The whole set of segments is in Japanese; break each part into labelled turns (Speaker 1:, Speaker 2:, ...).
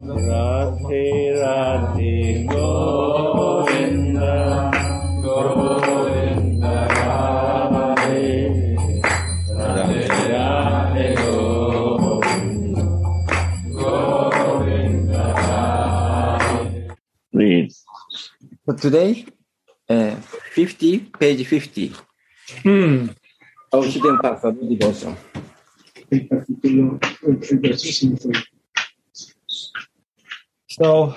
Speaker 1: Radhe Radhe Govinda Govinda Radhe Radhe Radhe Govinda Govinda Radhe Please.
Speaker 2: So today, uh, 50, page 50
Speaker 3: Hmm.
Speaker 2: of Hidden Path of Devotion.
Speaker 3: So,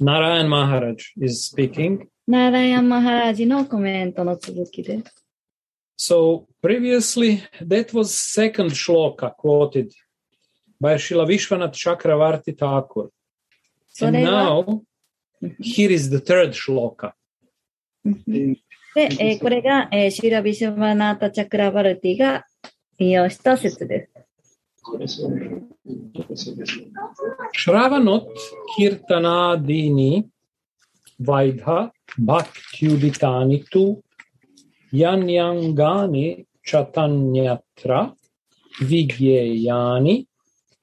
Speaker 3: Narayan Maharaj is speaking.
Speaker 4: ナーラヤンマハラジのコメントの続きです。
Speaker 3: So, previously, that was second shloka quoted by Srila Vishwanath Chakravarti Thakur.
Speaker 4: そ
Speaker 3: And
Speaker 4: れは、
Speaker 3: now, here is the third shloka.
Speaker 4: で、えーこれが、えーシーラ・ビシュバナータ・チャクラバルティが引用した説です。
Speaker 3: Shravanot Kirtanadini Vaidha Bhaktyuditani tu Yanyangani Chatanyatra Vigyayani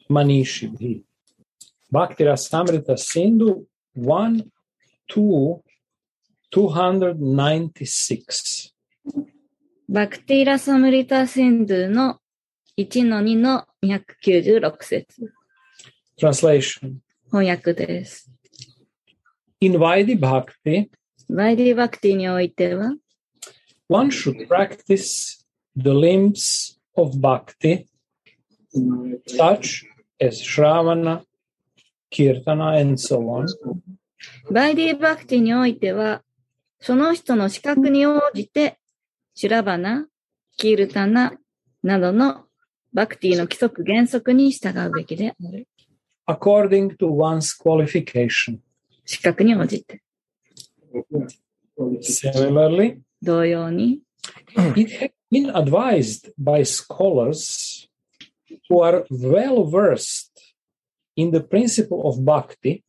Speaker 3: Manishibhi. Bhakti Rasamrita Sindhu 1, 2, 296.
Speaker 4: バクティラ・サムリタ・シンドゥの1の2の296節。
Speaker 3: Translation.
Speaker 4: 翻訳です。
Speaker 3: In Vaidhi Bhakti,
Speaker 4: バイディ・バクティにおいては、
Speaker 3: one should practice the limbs of bhakti, such as Shravana, Kirtana, and so on,
Speaker 4: バイディ・バクティにおいては、その人の資格に応じて、シュラバナ、キールタナなどのバクティの規則原則に従うべきである。
Speaker 3: according to one's qualification.
Speaker 4: 資格に応じて。
Speaker 3: Similarly,
Speaker 4: 同様に、
Speaker 3: it has been advised by scholars who are well versed in the principle of bhakti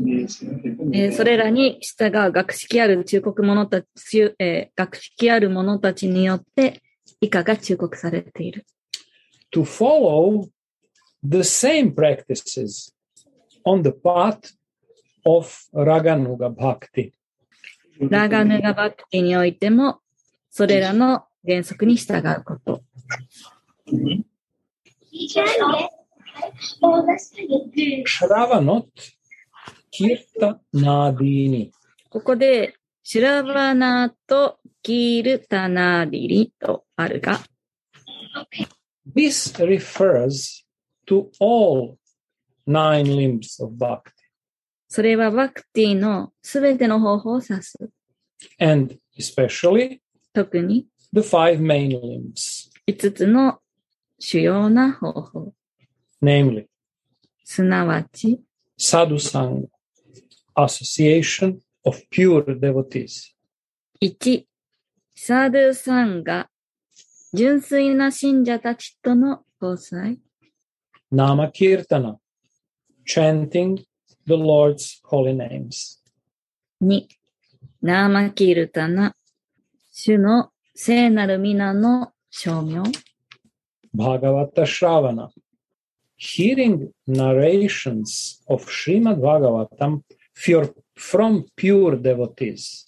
Speaker 4: えーそれらに従う学識ある忠告者たち、えー学識ある者たちによって以下が忠告されている。
Speaker 3: to follow the same practices on the path of Raganuga Bhakti.
Speaker 4: ラーガヌガバクティにおいても、それらの原則に従うこと。ここで、シュラバナとキールタナディリとあるが、
Speaker 3: This refers to all nine limbs of Bhakti
Speaker 4: それはバクティのすべての方法を指す。
Speaker 3: and especially
Speaker 4: 特に
Speaker 3: the five main limbs,
Speaker 4: 5つの主要な方法。
Speaker 3: namely
Speaker 4: すなわち、
Speaker 3: Sadhusanga, association of pure devotees.
Speaker 4: 1、サードゥサンガ、純粋な信者たちとの交際。
Speaker 3: Nama Kirtana, chanting the Lord's holy names.
Speaker 4: 2、ナーマキルタナ、主の聖なる皆の称名。
Speaker 3: Bhagavata Shravana, hearing narrations of Srimad Bhagavatam from pure devotees.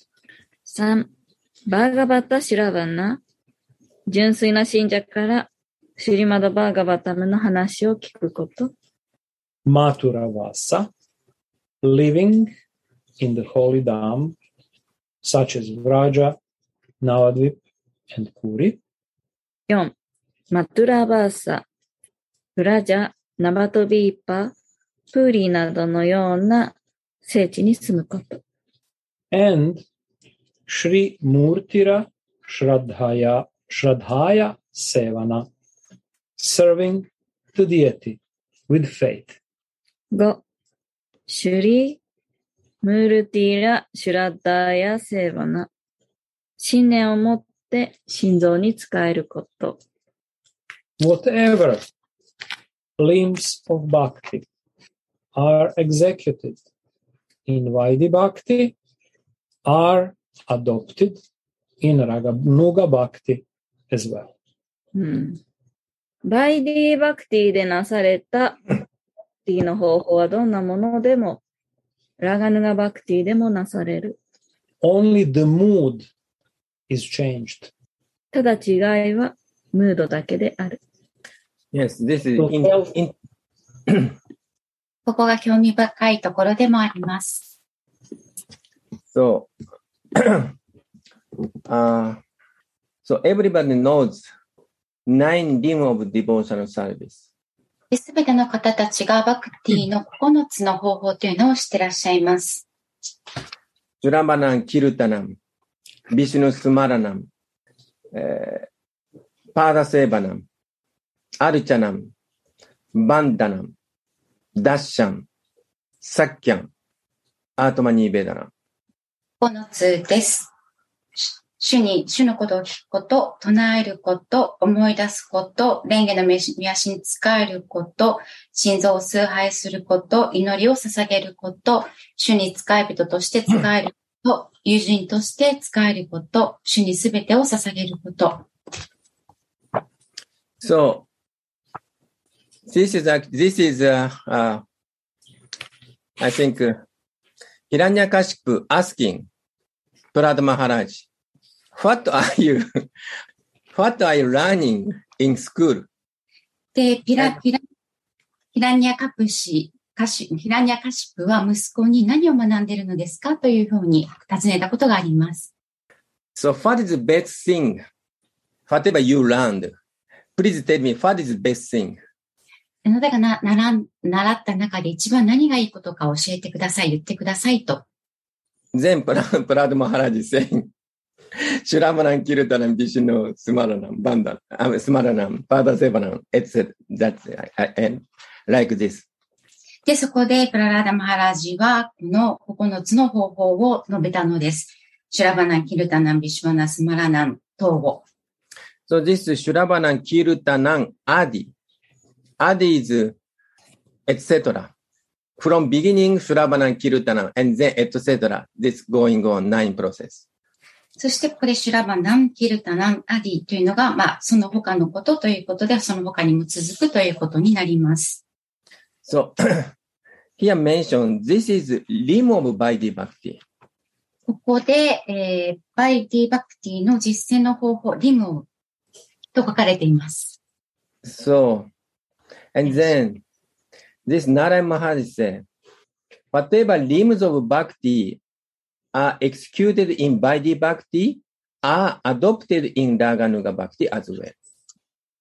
Speaker 4: 三、バーガバタシラバナ、純粋な信者からシリマダバーガバタムの話を聞くこと。
Speaker 3: マトラワサ、living in the holy dam, such as Vraja, Navadvip, and Puri.
Speaker 4: 四、マトラワサ、フラジャ、ナバトビーパ、プーリーなどのような聖地に住むこと。
Speaker 3: and Shri Murtira Shraddhaya, Shraddhaya Sevana, serving the deity with faith.
Speaker 4: 5、シュリー、ムールティーラ、シュラッダーヤ、セーバナ。信念を持って心臓に使えること。
Speaker 3: Whatever limbs of bhakti are executed in Vaidhi bhakti are adopted in Raganuga bhakti as well.
Speaker 4: うん。バイディバクティでなされたバクティの方法はどんなものでも、ラガヌガバクティでもなされる。
Speaker 3: Only the mood is changed.
Speaker 4: ただ違いはムードだけである。
Speaker 2: Yes, this is in, in
Speaker 5: ここが興味深いところでもあります。
Speaker 2: so uh, so everybody knows nine rim of devotional service.
Speaker 5: すべての方たちがバクティの9つの方法というのを知ってらっしゃいます。
Speaker 2: ダッシャン、サッキャン、ア
Speaker 5: ート
Speaker 2: マニーベーダラン。
Speaker 5: この通です。主に主のことを聞くこと、唱えること、思い出すこと、蓮華の見足に使えること、心臓を崇拝すること、祈りを捧げること、主に使い人として使えること、友人として使えること、主にすべてを捧げること。
Speaker 2: そう。This is, act- this is, uh, uh, I think, uh, Hiranyakashipu asking Prahlad Maharaj, what are you, what are you learning in school?
Speaker 5: で、ピラ、ピラ、ヒラニアカプシ、カシヒラニアカシプは息子に何を学んでいるのですかというふうに尋ねたことがあります。
Speaker 2: So, what is the best thing? Whatever you learned, please tell me what is the best thing?
Speaker 5: あなたがな、なら、習った中で一番何がいいことか教えてください、言ってくださいと。
Speaker 2: 全プラ、プラドマハラジセン。シュラバナン、キルタナン、ビシュノ、スマラナン、バンダ、あスマラナン、パーダセバナン、エッセル、ザッツ、アイ、ン、ライク
Speaker 5: です。で、そこで、プララダマハラジは、この9つの方法を述べたのです。シュラバナン、キルタナン、ビシュバナ、スマラナン、等を。
Speaker 2: So this シュラバナン、キルタナン、アディ。Is etc. From beginning, Shravanam, Kirtanam, and then etc. This going on nine process.
Speaker 5: そして、ここでシュラバナン、キルタナン、アディというのが、まあ、その他のことということで、その他にも続くということになります。
Speaker 2: So here mentioned, this is limb of Vaidhi Bhakti.
Speaker 5: ここで、えー、バイディバクティの実践の方法、 limbと書かれています。
Speaker 2: So, and then this Narayan Maharaj said, whatever limbs of bhakti are executed in Vaidhi Bhakti are adopted in Raganuga Bhakti as well.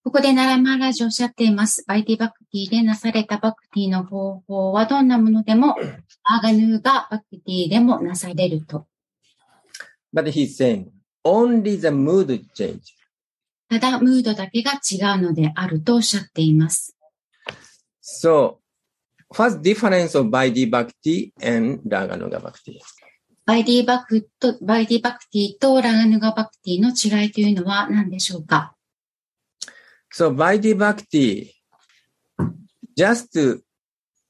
Speaker 5: ここでナラマーラジおっしゃっています。バイディバクティでなされたバクティの方法はどんなものでも、ラーガヌーガバクティでもなされると。
Speaker 2: But he's saying, only the mood change.
Speaker 5: ただ、ムードだけが違うのであるとおっしゃっています。
Speaker 2: So, what's difference of Vaidhi Bhakti and Raganuga Bhakti?
Speaker 5: バイディバクと、バイディバクティとラガヌガバクティの違いというのは何でしょうか
Speaker 2: So, Vaidhi Bhakti, just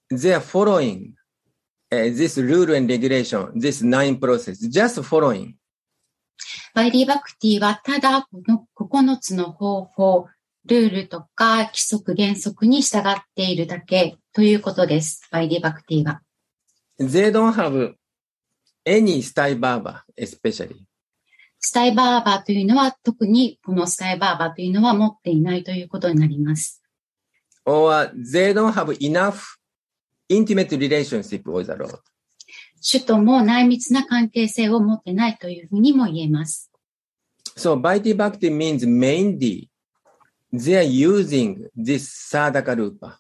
Speaker 2: they're following uh, this rule and regulation, this nine process, just following.
Speaker 5: バイディバクティはただこの9つの方法、ルールとか規則原則に従っているだけということです。バイディバクティは。
Speaker 2: They don't have any sthayi bhava, especially.
Speaker 5: スタイバーバーというのは、特にこのスタイバーバーというのは持っていないということになります。
Speaker 2: They don't have enough intimate relationship with the Lord.
Speaker 5: 主とも内密な関係性を持ってないというふうにも言えます。
Speaker 2: So, Vaidhi Bhakti means mainly they are using this sadhaka rupa.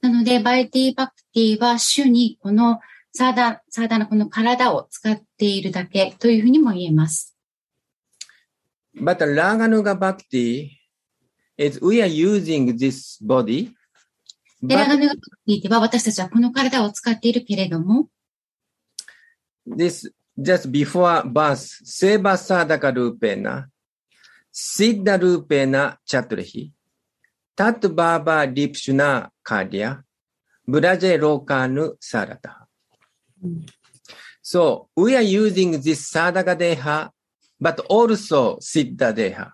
Speaker 5: なので、バイディバクティは主にこのサーダ、サーダのこの体を使っているだけというふうにも言えます。
Speaker 2: But Raganuga Bhakti is we are using this body,
Speaker 5: で、ラガヌガバクティでは私たちはこの体を使っているけれども、
Speaker 2: this just before birth, seva sadhaka rupena, siddha rupena chaturhi, tat baba lipshuna karya, braje lokanu sarata. So we are using this sadhaka deha, but also siddha deha,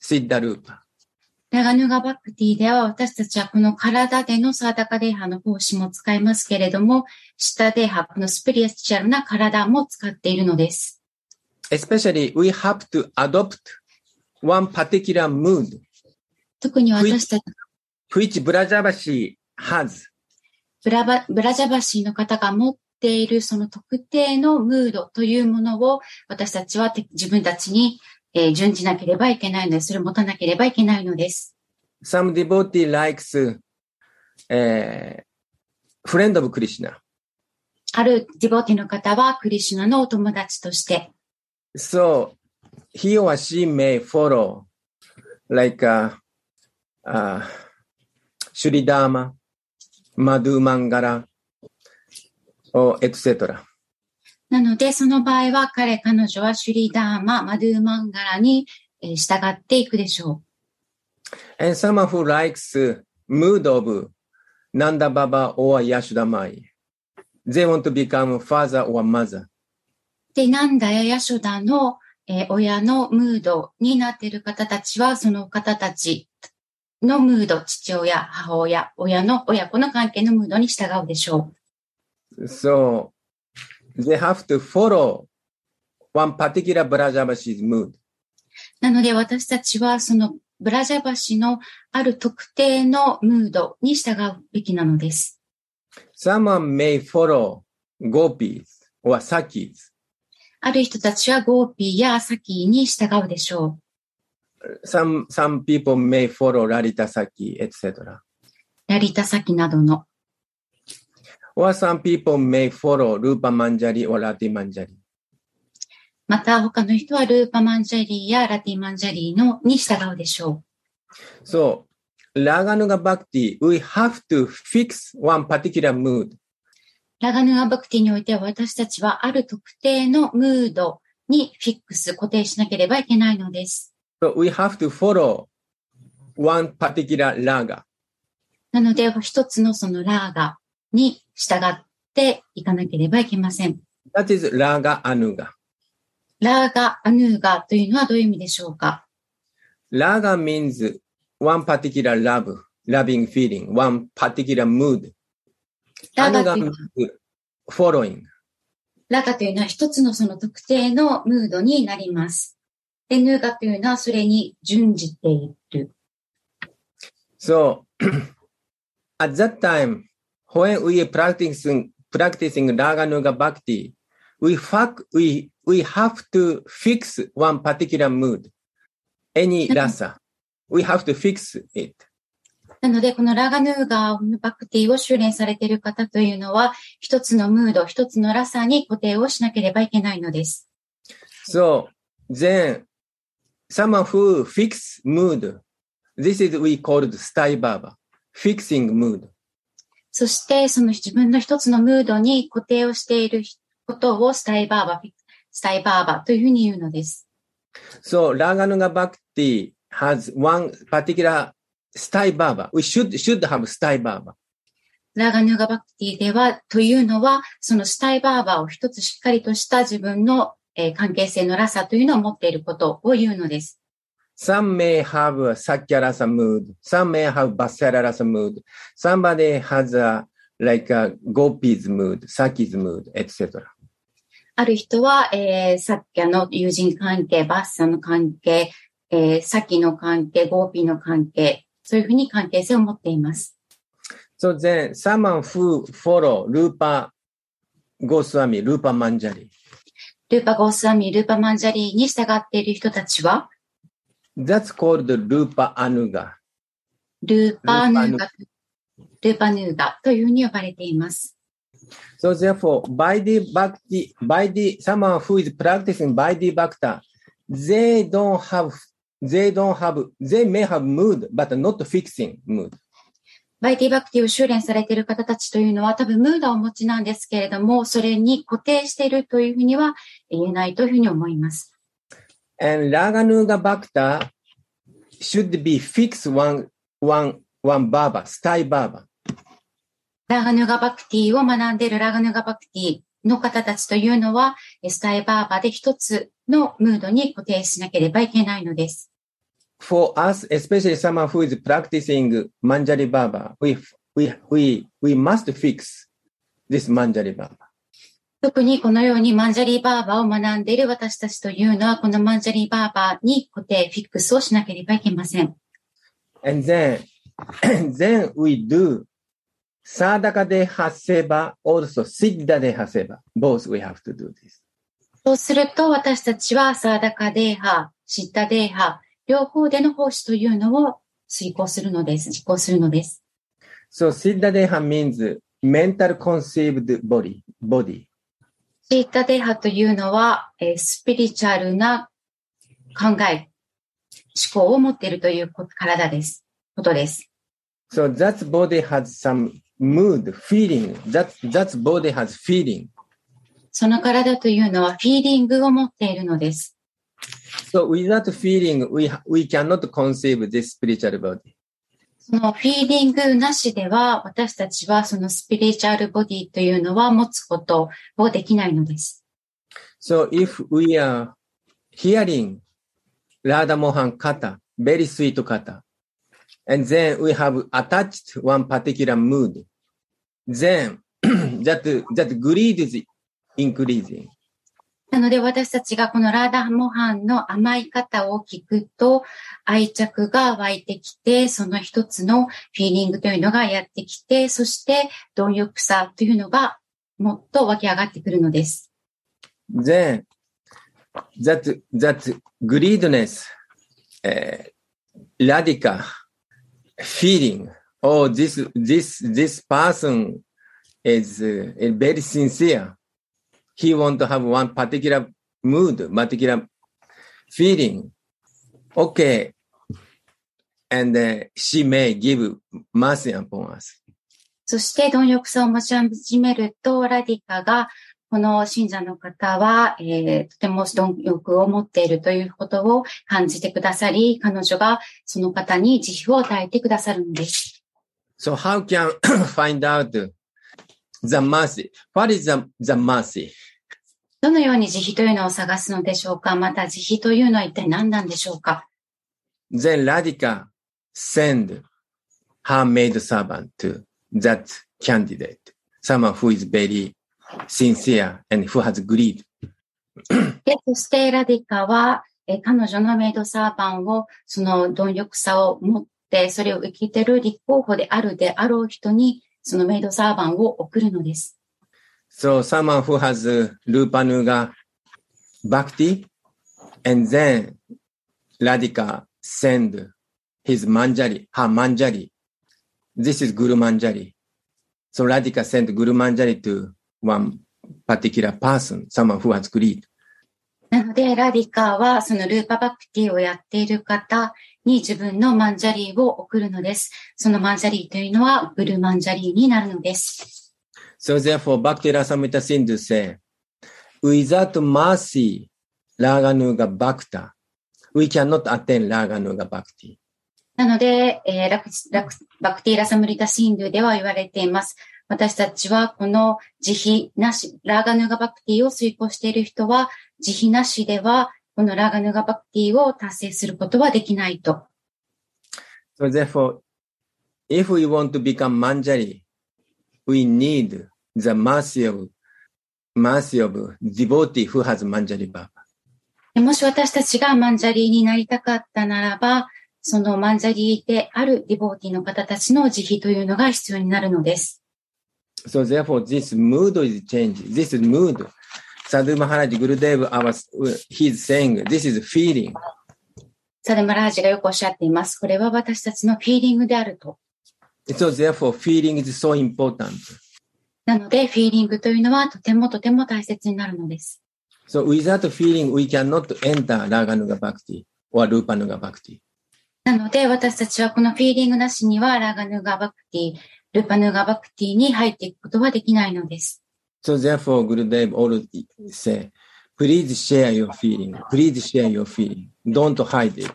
Speaker 2: siddha rupa.
Speaker 5: ラガヌガバクティでは私たちはこの体でのサーダカデーハの奉仕も使いますけれども、下デーハ、このスピリチュアルな体も使っているのです。
Speaker 2: Especially, we have to adopt one particular mood,
Speaker 5: 特に私たち、
Speaker 2: which Brajabashi has.
Speaker 5: ブラバブラジャバシーの方が持っているその特定のムードというものを私たちはて自分たちに、えー準じなければいけないのです。それを持たなければいけないのです。
Speaker 2: Some devotee likes uh, friend of Krishna.
Speaker 5: あるディボティの方はクリシュナのお友達として、
Speaker 2: So he or she may follow like uh, uh, Shuridama, Madhu Mangala, or etc.
Speaker 5: なのでその場合は彼、彼女はシュリダーマ、マドゥーマンガラにえー従っていくでしょ
Speaker 2: And someone who likes uh, mood of Nanda Baba or Yashoda Mai, they want to become father or mother.
Speaker 5: う。で、なんだやヤショダの、えー親のムードになっている方たちは、その方たちのムード、父親、母親、親の、親子の関係のムードに従うでしょう。
Speaker 2: So they have to follow one particular Brajabashi's mood.
Speaker 5: なので私たちはそのブラジャバシのある特定のムードに従うべきなのです。
Speaker 2: Someone may follow gopis or sakis.
Speaker 5: ある人たちはゴーピーやサキーに従うでしょ
Speaker 2: Some some people may follow Lalita Saki, etc.
Speaker 5: う。ラリタサキなどの。
Speaker 2: Or some people may follow Rupa Manjari or Rati Manjari.
Speaker 5: また他の人はルーパマンジャリーやラティマンジャリーのに従うでしょ
Speaker 2: So Raganuga Bhakti, we have to fix one particular mood.
Speaker 5: う。ラガヌアバクティにおいては私たちはある特定のムードにフィックス、固定しなければいけないのです。
Speaker 2: So we have to follow one particular raga.
Speaker 5: なので一つのそのラーガに従っていかなければいけません。
Speaker 2: That is Raga Anuga.
Speaker 5: ラーガ、アヌーガというのはどういう意味でしょうか
Speaker 2: Raga means one particular love, loving feeling, one particular mood.
Speaker 5: ラーガ
Speaker 2: Anuga
Speaker 5: という
Speaker 2: means following.
Speaker 5: ラガというのは一つのその特定のムードになります。で、ヌーガというのはそれに準じている。
Speaker 2: So at that time, when we are practicing practicing Raga Nuga Bhakti, we fac, we we have to fix one particular mood, any rasa. We have to fix it.
Speaker 5: なので、このラガヌーガーバクティを修練されている方というのは、一つのムード、一つのラサに固定をしなければいけないのです。
Speaker 2: So then, someone who fix mood, this is we called stai baba, fixing mood.
Speaker 5: そして、その自分の一つのムードに固定をしていることをスタイバーバ、スタイバーバというふうに言うのです。
Speaker 2: So Raganuga Bhakti has one particular スタイバーバー。We should, should have スタイバーバー。
Speaker 5: ラガニーガバクティでは、というのは、そのスタイバーバーを一つしっかりとした自分の、えー、関係性のラサというのを持っていることを言うのです。
Speaker 2: Some may have a sakya rasa mood. Some may have basara rasa mood. Somebody has a, like a gopi's mood, sakya's mood, etc.
Speaker 5: ある人は、えー、サッキャの友人関係、バッサの関係、えー、サキの関係、ゴーピーの関係そういうふうに関係性を持っています。
Speaker 2: So then someone who follow Rupa Goswami, Rupa Manjari,
Speaker 5: ルーパ・ゴースワミ、ルーパ・マンジャリーに従っている人たちは、
Speaker 2: that's called Rupa Anuga.
Speaker 5: ルーパ・ヌー
Speaker 2: ルー
Speaker 5: ガ、ルーパ・ヌーガというふうに呼ばれています。
Speaker 2: So therefore, Vaidhi Bhakti, Vaidhi, someone who is practicing Vaidhi Bhakta, they don't have, they don't have, they may have mood, but not fixing mood.
Speaker 5: バイディバクティを修練されている方たちというのは多分ムードをお持ちなんですけれども、それに固定しているというふうには言えないというふうに思います。
Speaker 2: And Raganuga Bhakta should be fixed one, one, one Baba, style Baba.
Speaker 5: ラガヌガバクティを学んでいるラガヌガバクティの方たちというのは、スタイバーバで一つのムードに固定しなければいけないのです。
Speaker 2: for us, especially someone who is practicing Manjari Baba, we, we, we, we must fix this Manjari Baba.
Speaker 5: 特にこのようにマンジャリーバーバーを学んでいる私たちというのは、このマンジャリーバーバーに固定、フィックスをしなければいけません。
Speaker 2: And then, then we do sadhaka deha seva, also siddha deha seva, both we have to do this。
Speaker 5: そうすると、私たちはサーダカデーハ、シッダデハ、両方での奉仕というのを遂行するのです、実行するのです。
Speaker 2: So, シッダデーハ means mental conceived body, body.
Speaker 5: シッダデーハというのは、えー、スピリチュアルな考え、思考を持っているという体です、ことです。
Speaker 2: So, that's body has some mood, feeling. That, that body has feeling.
Speaker 5: その体というのはフィーリングを持っているのです。
Speaker 2: So without feeling, we, we cannot conceive this spiritual body.
Speaker 5: そのフィーリングなしでは、私たちはそのスピリチュアルボディというのは持つことをできないのです。
Speaker 2: So if we are hearing Radha Mohan kata, very sweet kata, and then we have attached one particular mood, then that, that greed is increasing.
Speaker 5: なので私たちがこのラーダモハンの甘い方を聞くと愛着が湧いてきて、その一つのフィーリングというのがやってきて、そして貪欲さというのがもっと湧き上がってくるのです。
Speaker 2: then that that greediness, uh, radical feeling, oh this this this person is uh, very sincere. He want to have one particular mood, particular feeling. Okay, and uh, she may give mercy upon us.
Speaker 5: そして貪欲さを持ち始めると、ラディカが、この信者の方は、えーとても貪欲を持っているということを感じてくださり、彼女がその方に慈悲を与えてくださるのです。
Speaker 2: So how can find out the mercy? What is the, the mercy?
Speaker 5: どのように慈悲というのを探すのでしょうかまた慈悲というのは一体何なんでしょうか
Speaker 2: Then Radhika send her maid servant to that candidate, someone who is very sincere and who has greed.
Speaker 5: で、そしてラディカは、えー彼女のメイドサーバンを、その貪欲さを持って、それを生きてる立候補であるであろう人に、そのメイドサーバンを送るのです。
Speaker 2: So someone who has uh, Rupanuga Bhakti, and then Radhika send his Manjari, her Manjari. This is Guru Manjari. So Radhika sent Guru Manjari to one particular person, ト
Speaker 5: なので、ラディカーは、そのルーパバクティをやっている方に自分のマンジャリーを送るのです。そのマンジャリーというのは、ブルーマンジャリーになるのです。
Speaker 2: So therefore, Bhakti Rasamrita Sindhu, Raganuga Bhakta we cannot attain Raganuga Bhakti
Speaker 5: なので、えー、ラクラクバクティラサムリタシンドゥでは言われています。私たちはこの慈悲なし、ラーガヌガバクティを遂行している人は、慈悲なしでは、このラーガヌガバクティを達成することはできないと。
Speaker 2: So therefore, if we want to become Manjari, we need the mercy of, mercy of devotee who has Manjari Baba.
Speaker 5: でもし私たちがマンジャリーになりたかったならば、そのマンジャリーであるディボーティの方たちの慈悲というのが必要になるのです。
Speaker 2: So therefore, this mood is changed. This is mood. Sadhu Maharaj Gurudev, our, he's saying, this is feeling.
Speaker 5: サルマラージがよくおっしゃっています。これは私たちのフィーリングであると。
Speaker 2: So therefore, feeling is so important.
Speaker 5: なので、フィーリングというのはとてもとても大切になるのです。
Speaker 2: So without feeling, we cannot enter Raganuga Bhakti or Rupanuga Bhakti.
Speaker 5: なので、私たちはこのフィーリングなしには、ラガヌガバクティ、ルパヌガバクティに入っていくことはできないのです。
Speaker 2: So therefore, Gurudev always say, please share your feeling. Please share your feeling. Don't hide it.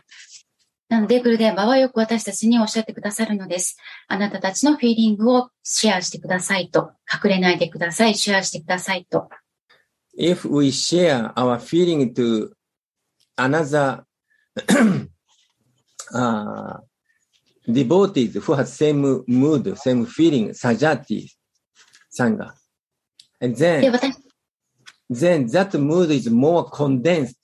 Speaker 5: なので、グルデーバーはよく私たちにおっしゃってくださるのです。あなたたちのフィーリングをシェアしてくださいと。隠れないでください。シェアしてくださいと。
Speaker 2: If we share our feeling to another uh, devotees who have same mood, same feeling, Sajati Sangha. And
Speaker 5: で、
Speaker 2: then,
Speaker 5: 私、
Speaker 2: then that mood is more condensed.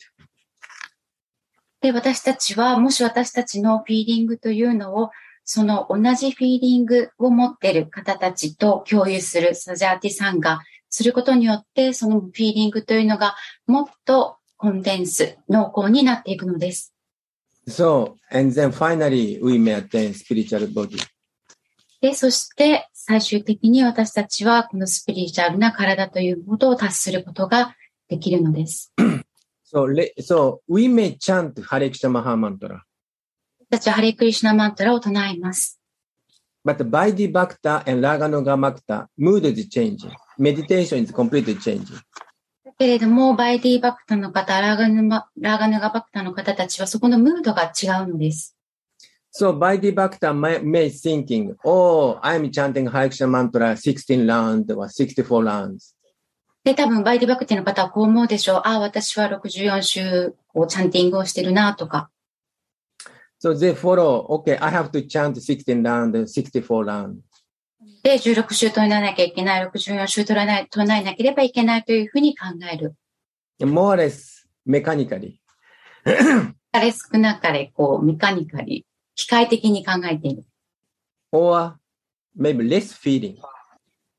Speaker 5: で、私たちは、もし私たちのフィーリングというのを、その同じフィーリングを持っている方たちと共有するサジャーティさんがすることによって、そのフィーリングというのがもっとコンデンス、濃厚になっていくのです。
Speaker 2: So, and then finally we may attain spiritual body.
Speaker 5: で、そして最終的に私たちはこのスピリチュアルな体ということを達することができるのです。
Speaker 2: So, so we may chant Hare Krishna Maha Mantra.
Speaker 5: 私たちはハレクリシュナマントラを唱えます。
Speaker 2: But the Bhakta and Raganuga Bhakta, mood is changing. Meditation is completely changing.
Speaker 5: けれども、バイディバクターの方、ラガヌ,ガバクターの方たちは、そこのムードが違うんです。
Speaker 2: そうバイディバクタ may, may thinking, oh, I'm chanting ハイクシャマントラ16 round or 64 rounds.
Speaker 5: で、多分、バイディバクタの方はこう思うでしょう。ああ、私は64週をチャンティングをしてるな、とか。
Speaker 2: そう they follow, okay, I have to chant 16 round, 64 round.
Speaker 5: で、16週取らなきゃいけない、64週取らない、取らなければいけないというふうに考える。
Speaker 2: More or less mechanically.
Speaker 5: かれ少なかれ、こう、メカニカリ、機械的に考えている。
Speaker 2: Or maybe less feeling.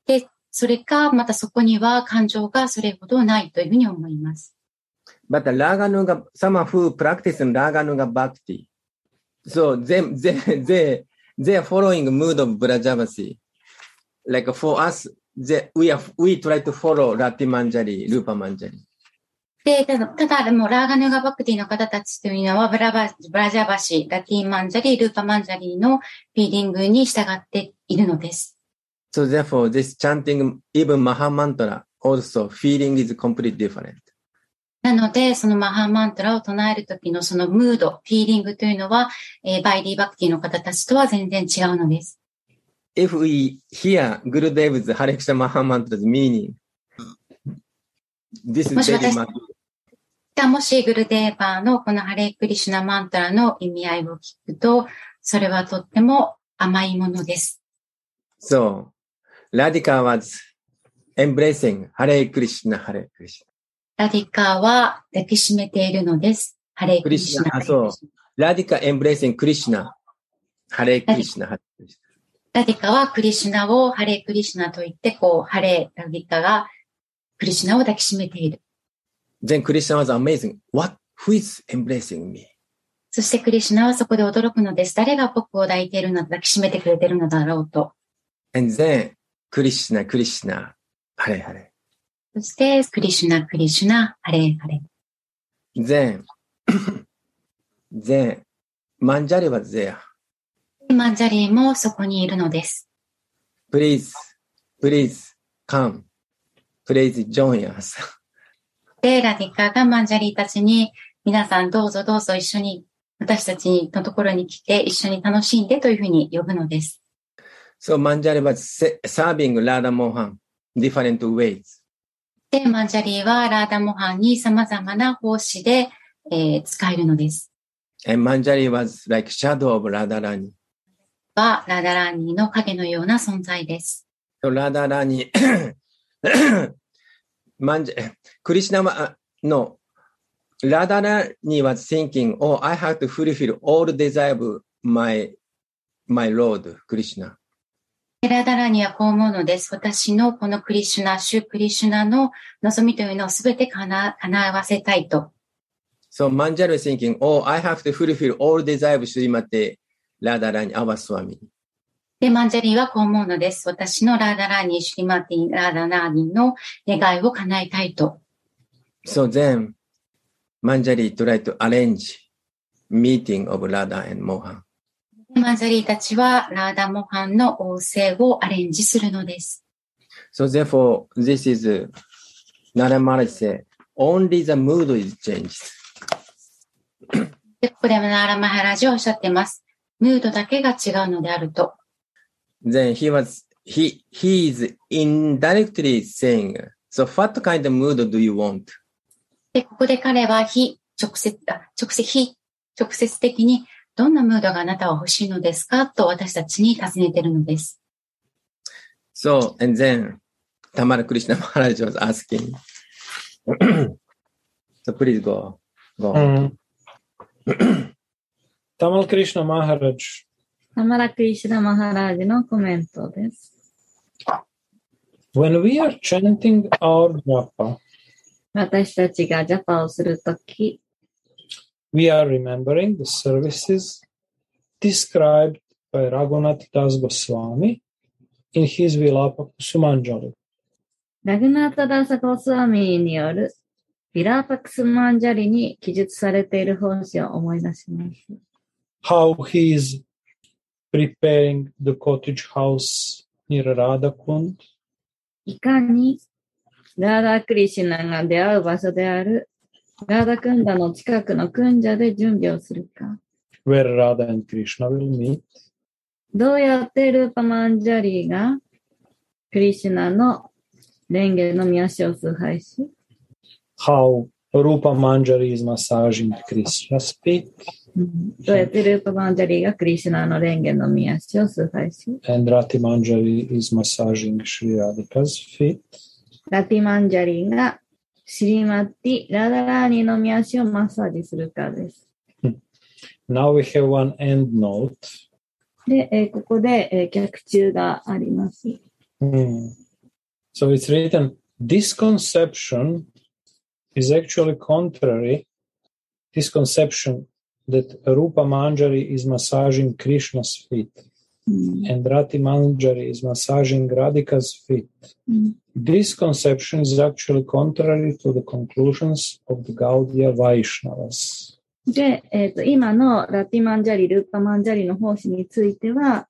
Speaker 5: で、それか、またそこには感情がそれほどないというふうに思います。
Speaker 2: But the Raganuga, someone who practice Raganuga Bhakti, so they, they, they, they are following mood of Brajavasi. Like for us, they, we are, we try to follow Rati Manjari, Rupa Manjari.
Speaker 5: で、ただ、ただでも、ラーガヌガバクティの方たちというのは、ブラバ、ブラジャバシ、ラティンマンジャリ、ルーパマンジャリのフィーリングに従っているのです。
Speaker 2: So therefore, this chanting, even Mahamantra, also feeling is completely different.
Speaker 5: なので、そのマハーマントラを唱えるときのそのムード、フィーリングというのは、えーバイディバクティの方たちとは全然違うのです。
Speaker 2: If we hear Gurudev's Hare Krishna Mahamantra's meaning, this is very much
Speaker 5: がもしグルデーバーのこのハレークリシュナマントラの意味合いを聞くと、それはとっても甘いものです。
Speaker 2: So, Radhika was embracing Hare Krishna, Hare Krishna.
Speaker 5: ラディカは抱きしめているのです。ハレークリシュナ。
Speaker 2: クリシュナあそう Radhika embracing Krishna, Hare Krishna, Hare Krishna.
Speaker 5: ラディカはクリシュナをハレークリシュナと言って、こう、ハレー、ラディカがクリシュナを抱きしめている。
Speaker 2: Then Krishna was amazing. What? Who is embracing me?
Speaker 5: そしてクリシュナはそこで驚くのです。誰が僕を抱いているの、抱きしめてくれているのだろうと。
Speaker 2: And then Krishna, Krishna, Hare Hare.
Speaker 5: そして、クリシュナ、クリシュナ、ハレー、ハレー。
Speaker 2: Then, then Manjari was there.
Speaker 5: マンジャリーもそこにいるのです。
Speaker 2: Please, please come. Please
Speaker 5: ラディカがマンジャリーたちに、皆さんどうぞどうぞ一緒に、私たちのところに来て一緒に楽しんでというふうに呼ぶのです。
Speaker 2: So, マンジャリーは serving Radha Mohan different
Speaker 5: で、マンジャリーはラーダモハンにさまざまな奉仕で、えー、仕えるのです。
Speaker 2: And manjari は
Speaker 5: はラダラーニーの影のような存在です。
Speaker 2: ラダラーニ ー、クリシナのラダラーニーは thinking, oh, I have to fulfill all desire of my, my Lord, ク
Speaker 5: リシナ。ラダラーニーはこう思うのです。私のこのクリシュナ、シュクリシュナの望みというのをすべて叶,叶わせたいと。
Speaker 2: So, マンジャル thinking, oh, I have to fulfill all. ラダラニアワスワミ。
Speaker 5: で、マンジャリーはこう思うのです。私のラダラーニ、シュリマティン、ラダナーニの願いを叶えたいと。
Speaker 2: So then, マンジャリー tried to arrange meeting ダ and モハン。
Speaker 5: で、マンジャリーたちはラダ・モハンの王政をアレンジするのです。
Speaker 2: So ゼフォ this is ナラマラシ。Only the mood is changed.
Speaker 5: ここでナラマハラジをおっしゃっています。ムードだけが違うのであると。
Speaker 2: Then he was, he, he is indirectly saying, so what kind of mood do you want?
Speaker 5: で、ここで彼は非直接、あ直接、非直接的にどんなムードがあなたは欲しいのですかと私たちに尋ねているのです。
Speaker 2: So, and then Tamara Krishna Maharaj was asking. so please go. Go.
Speaker 3: Mm. Tamal Krishna Maharaj
Speaker 4: サマラクリシュナマハラージのコメントです。
Speaker 3: When we are chanting our japa,
Speaker 4: 私たちがジャパをするとき、
Speaker 3: we are remembering the services described by Raghunath Das Goswami in his Vilapa Sumanjali.
Speaker 4: ラグナータダーサゴスワミによるビラーパクスマンジャリに記述されている奉仕を思い出します。
Speaker 3: How he is preparing the cottage house near Radhakund
Speaker 4: いかにラーダークリシナが出会う場所であるラーダクンダの近くのクンジャで準備をするか。
Speaker 3: where Radha and Krishna will meet.
Speaker 4: どうやってルーパマンジャリーがクリシュナの蓮華の御足を崇拝し、
Speaker 3: How Rupa Manjari is massaging Krishna's feet
Speaker 4: どうやってルーパマンジャリーがクリシュナの蓮華の御足を崇拝し、
Speaker 3: and Rati Manjari is massaging Sri Radhika's feet.
Speaker 4: ラティマンジャリーがシリマッティ・ラダラーニの御足をマッサージするかです。
Speaker 3: Now we have one end note.
Speaker 4: で、えーここで、えー脚注があります。
Speaker 3: Hmm. So it's written, this conception is actually contrary. This conception that Rupa Manjari is massaging Krishna's feet
Speaker 4: うん
Speaker 3: and Rati Manjari is massaging Radhika's feet.
Speaker 4: うん
Speaker 3: This conception is actually contrary to the conclusions of the Gaudiya Vaishnavas.
Speaker 4: で、えっ、と、今のラティマンジャリ、ルーパマンジャリの奉仕については、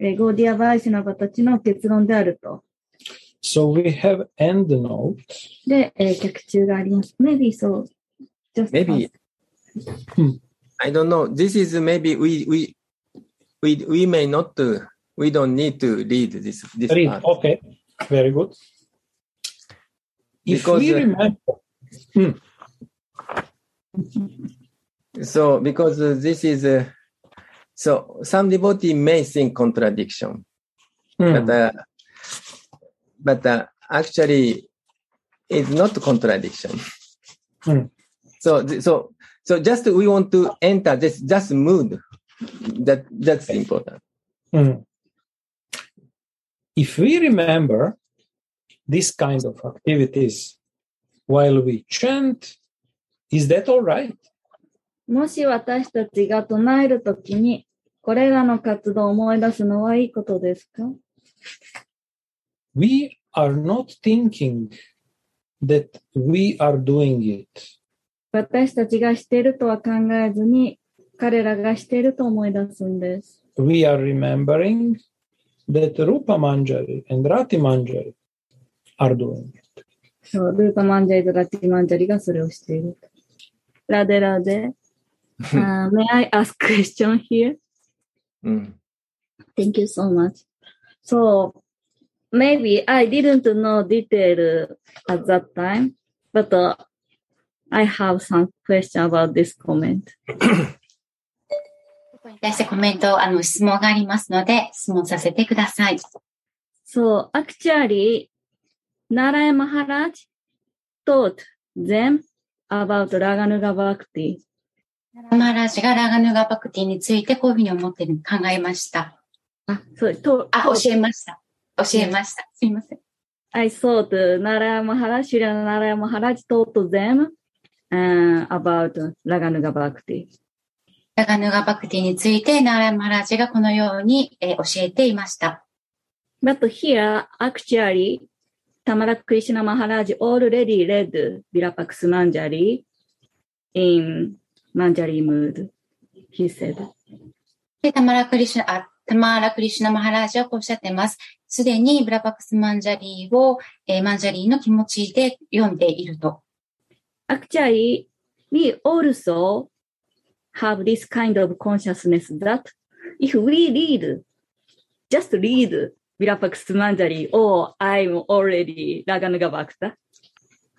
Speaker 4: えーゴーディア・バイシュナバたちの結論であると。
Speaker 3: So we have end note.
Speaker 4: で、えー脚注があります。Maybe so. Just
Speaker 2: Maybe I don't know. This is maybe we we we we may not uh, we don't need to read this this
Speaker 3: Read.
Speaker 2: part.
Speaker 3: Okay. Very good. If
Speaker 2: Because,
Speaker 3: we
Speaker 2: uh,
Speaker 3: remember,
Speaker 2: So because uh, this is uh, so some devotee may think contradiction,
Speaker 3: Hmm.
Speaker 2: but uh, but uh, actually it's not contradiction.
Speaker 3: Hmm.
Speaker 2: So so so just we want to enter this just mood. That that's important.
Speaker 3: Mm. If we remember this kind of activities while we chant, is that all right?
Speaker 4: もし私たちが唱えるときに、これらの活動を思い出すのはいいことですか
Speaker 3: We are not thinking that we are doing it.
Speaker 4: 私たちがしているとは考えずに、彼らがしていると思い出すんです。
Speaker 3: We are remembering that Rupa Manjari and Rati Manjari are doing it.
Speaker 4: そう、ルーパマンジャリとラティマンジャリがそれをしている。ラデラデ。Uh, may I ask question here?
Speaker 2: Mm.
Speaker 4: Thank you so much. So, maybe I didn't know detail at that time, but uh, I have some question about this comment.
Speaker 5: ここに対してコメント、あの、質問がありますので、質問させてください。
Speaker 4: So, actually, Narayana Maharaj taught them about Raganuga Bhakti.
Speaker 5: マハラージがラガヌガバクティについてこういうふうに思ってる、考えました。
Speaker 4: あ、そう、と、
Speaker 5: あ、教えました。教えました。すいません。
Speaker 4: I thought Narayana Maharaj, Sri Narayana Maharaj taught them uh, about Raganuga Bhakti.
Speaker 5: ラガヌガバクティについて、ナーラマハラージがこのように、えー教えていました。
Speaker 4: But here, actually, Tamara Krishna Maharaj already read Vilapax Manjari in Manjari mood, he said.
Speaker 5: で、タマラクリシュナ、あ、タマラクリシュナマハラージはこうおっしゃってます。すでにブラパクスマンジャリーを、えーマンジャリーの気持ちで読んでいると。
Speaker 4: Actually, we also have this kind of consciousness that if we read, just read Vilapax Manjari or I'm already Raganuga Bhakta,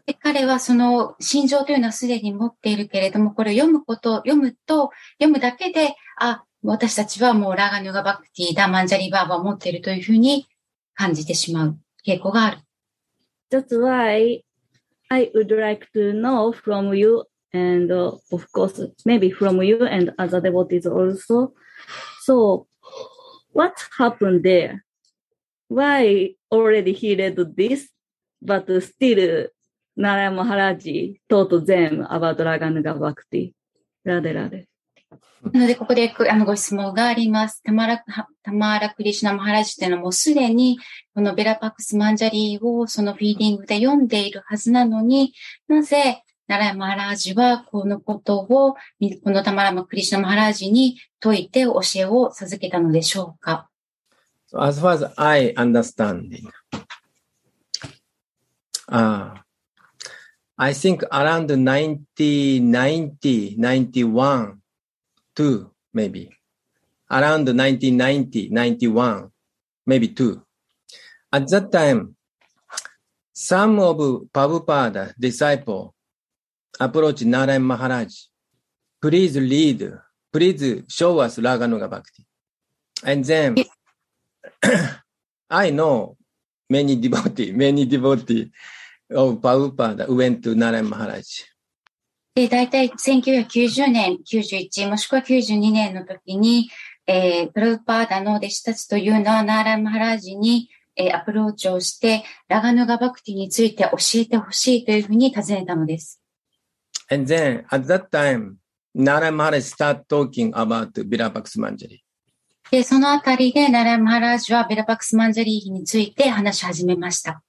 Speaker 5: で彼はその心情というのはすでに持っているけれども、これを読むこと、読むと、読むだけで、あ、私たちはもうラーガヌガバクティ、ダマンジャリバーバを持っているというふうに感じてしまう傾向がある。
Speaker 4: That's why I would like to know from you, and uh, of course, maybe from you and other devotees also. So, what happened there? Why already he read this, but still Narayana Maharaji taught them about Raganuga Bhakti? Radhe Radhe.
Speaker 5: なので、ここであのご質問があります。タマラ、タマーラクリシュナマハラジというのはもうすでに、このベラパックスマンジャリーをそのフィーディングで読んでいるはずなのに、なぜ、ナラヤマハラージはこのことを、このタマラマクリシュナマハラージに説いて教えを授けたのでしょうか
Speaker 2: ？So as far as I understanding, uh, I think around 90, 90, 91, two, maybe. Around 1990, 91, maybe two. At that time, some of Prabhupada disciple approached Narayan Maharaj. Please read, please show us Raganuga Bhakti. And then I know many devotee, many devotee of Prabhupada went to Narayan Maharaj.
Speaker 5: で、大体1990年、91もしくは92年の時に、えー、プラブパーダの弟子たちというのはナーランマハラージに、えー、アプローチをして、ラガヌガバクティについて教えてほしいというふうに尋ねたのです。
Speaker 2: And then at that time, Maharaj start talking about Manjari.
Speaker 5: で、そのあたりでナーランマハラージはベラパックスマンジャリーについて話し始めました。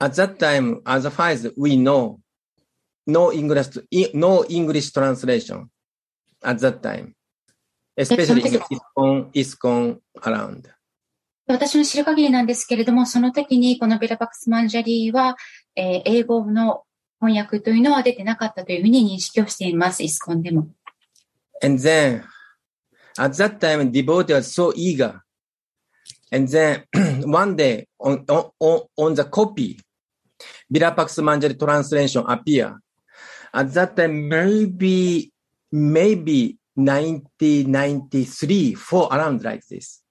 Speaker 2: At that time, as far as we know, no English, no English translation at that time, especially in ISKCON, ISKCON around.
Speaker 5: 私の知る限りなんですけれども、その時にこのベラパックスマンジャリーは、えー英語の翻訳というのは出てなかったというふうに認識をしています、イスコンでも。
Speaker 2: And then at that time, devotee was so eager. And then one day on, on, on the copy, Vilapax Manjari translation appear. At that time, maybe, maybe 1993, four around like this.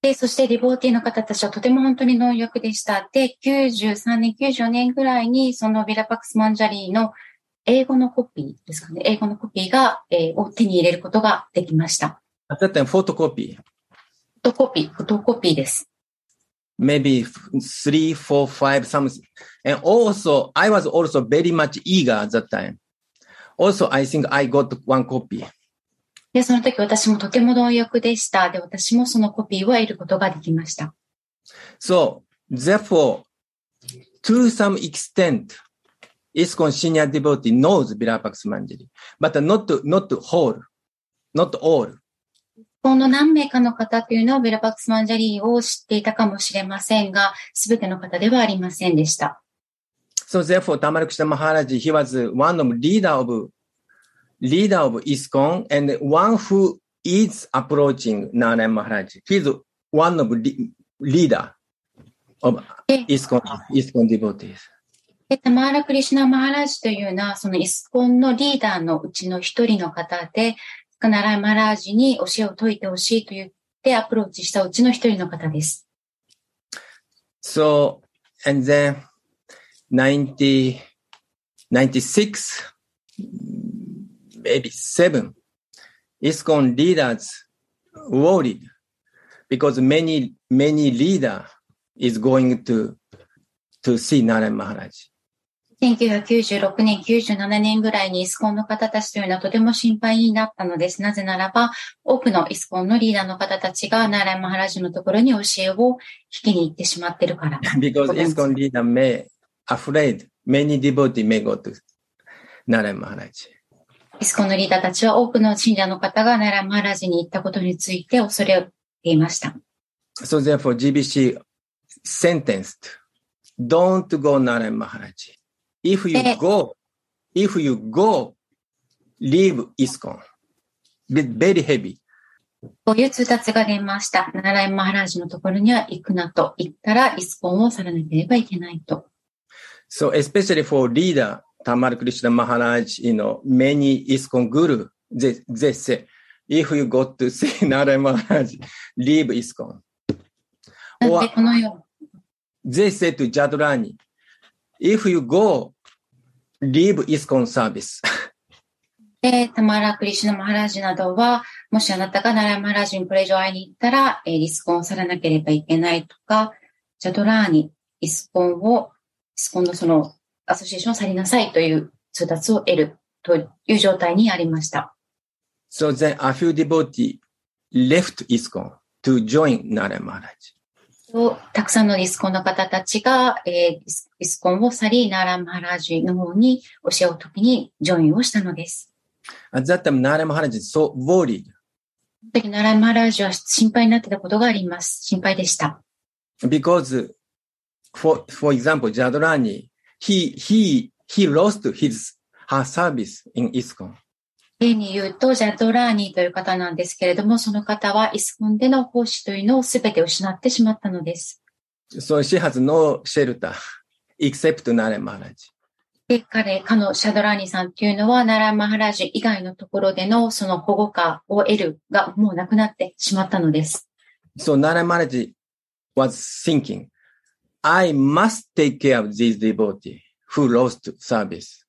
Speaker 5: で、そしてリボーティーの方たちはとても本当に能力でした。で、93年、94年ぐらいに、そのビラパックスマンジャリーの英語のコピーですかね。英語のコピーが、えーを手に入れることができました。
Speaker 2: At that time, photocopy.
Speaker 5: フォトコピー、フォトコピーです。
Speaker 2: Maybe three, four, five, something. And also, I was also very much eager at that time. Also, I think I got one copy.
Speaker 5: で、その時私もとても貪欲でした。で、私もそのコピーを得ることができました。
Speaker 2: So, therefore, to some extent, ISKCON senior devotee knows Vilapax Manjari, but not, not whole, not all.
Speaker 5: この何名かの方というのはベラパックスマンジャリーを知っていたかもしれませんが、すべての方ではありませんでした。
Speaker 2: So therefore, Tamal Krishna Maharaj, he was one of leader of, leader of ISKCON and one who is approaching Narayan Maharaj. He's one of le- leader of
Speaker 5: the
Speaker 2: ISKCON, ISKCON devotees.
Speaker 5: で、タマーラ・クリシュナ・マハラジというのは、そのイスコンのリーダーのうちの一人の方で、ナライマラージに教えを説いてほしいと言ってアプローチしたうちの一人の方です。
Speaker 2: So, and then 90, 96, maybe seven, ISKCON leaders worried because many, many leader is going to, to see Narayan Maharaj.
Speaker 5: 1996年、97年ぐらいにイスコンの方たちというのはとても心配になったのです。なぜならば、多くのイスコンのリーダーの方たちがナライマハラジのところに教えを引きに行ってしまっているから。
Speaker 2: because. ISKCON leader may afraid many devotee may go to Narayan Maharaj.
Speaker 5: イスコンのリーダーたちは多くの信者の方がナライマハラジに行ったことについて恐れていました。
Speaker 2: So therefore GBC sentenced, don't go Narayan Maharaj. If you
Speaker 5: Eh.
Speaker 2: go, if you go, leave ISKCON. Very heavy.
Speaker 5: こういう通達が出ました。ナライマハラジのところには行くなと言ったらイスコンを去らなければいけないと。
Speaker 2: So especially for leader, Tamal Krishna Maharaj, you know, many ISKCON guru, they, they say, if you go to see Nara Maharaj, leave ISKCON.
Speaker 5: なんでこのよう
Speaker 2: They said to Jadurani, if you go, leave ISKCON service.
Speaker 5: で、タマラ・クリシュナ・マハラージなどは、もしあなたがナラヤ・マハラージにこれ以上会いに行ったら、えーリスコンを去らなければいけないとか、ジャドラーにイスコンを、イスコンのそのアソシエーションを去りなさいという通達を得るという状態にありました。
Speaker 2: So then a few devotees left ISKCON to join Nara Maharaj.
Speaker 5: とたくさんのディスコンの方たちが、えー、ディスコンをサリーナラマハラジーの方に教えるときにジョインをしたのです。
Speaker 2: あざたむナラマハラジ、
Speaker 5: そう、ボーリー。時ナラマハラジは心配になってたことがあります。心配でした。
Speaker 2: Because, for, for example, ジャドラー、he, he, he lost his, her ビス、in is
Speaker 5: 例に言うと、ジャドラーニーという方なんですけれども、その方はイスコンでの奉仕というのを全て失ってしまったのです。
Speaker 2: So she has no shelter except Nara Maharaj.
Speaker 5: で、彼、かのシャドラーニーさんっていうのは、ナラマハラージ以外のところでのその保護下を得るがもうなくなってしまったのです。
Speaker 2: So Nara Maharaj was thinking, I must take care of these devotees who lost service.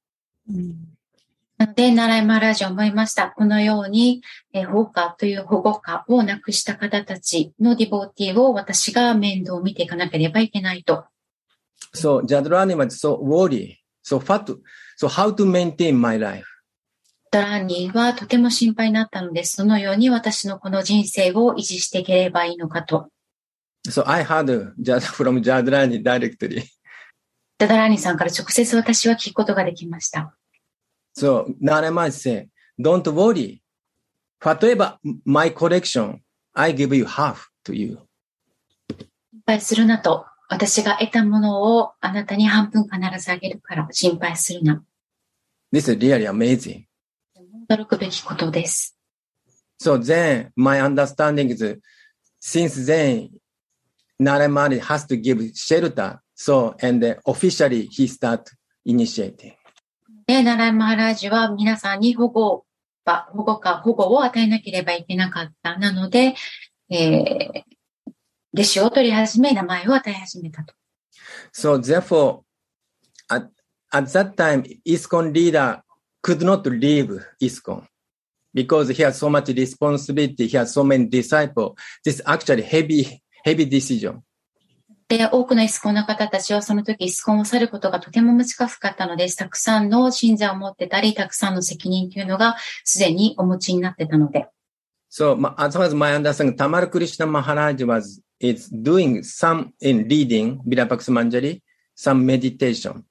Speaker 5: なので、ナライマハラージは思いました。このように、えー保護下という保護下をなくした方たちのディボーティーを私が面倒を見ていかなければいけないと。
Speaker 2: So Jadurani was so worried. So to, so how to maintain my life?
Speaker 5: ドラーニーはとても心配になったのです。そのように私のこの人生を維持していければいいのかと。
Speaker 2: So I heard from directly.
Speaker 5: ダダラーニーさんから直接私は聞くことができました。
Speaker 2: So Nara Maharaj said, don't worry. Whatever my collection, I give you half to you.
Speaker 5: 心配するなと。私が得たものをあなたに半分必ずあげるから心配するな。
Speaker 2: This is really amazing.
Speaker 5: 驚くべきことです。
Speaker 2: So then my understanding is since then Naramari has to give shelter. So and officially he start initiating.
Speaker 5: で、ナライマハラージは皆さんに保護ば、保護か、保護を与えなければいけなかった。なので、えー、弟子を取り始め、名前を与え始めたと。
Speaker 2: So therefore at, at that time ISKCON leader could not leave ISKCON because he has so much responsibility. He has so many disciples. This is actually heavy, heavy decision.
Speaker 5: で、多くのイスコンの方たちはその時イスコンを去ることがとても難しかったのです。たくさんの信者を持ってたり、たくさんの責任というのがすでにお持ちになってたので。
Speaker 2: So as far as my understanding, Tamar Krishna Maharaj was is doing some in reading Vilapax Manjari, some meditation.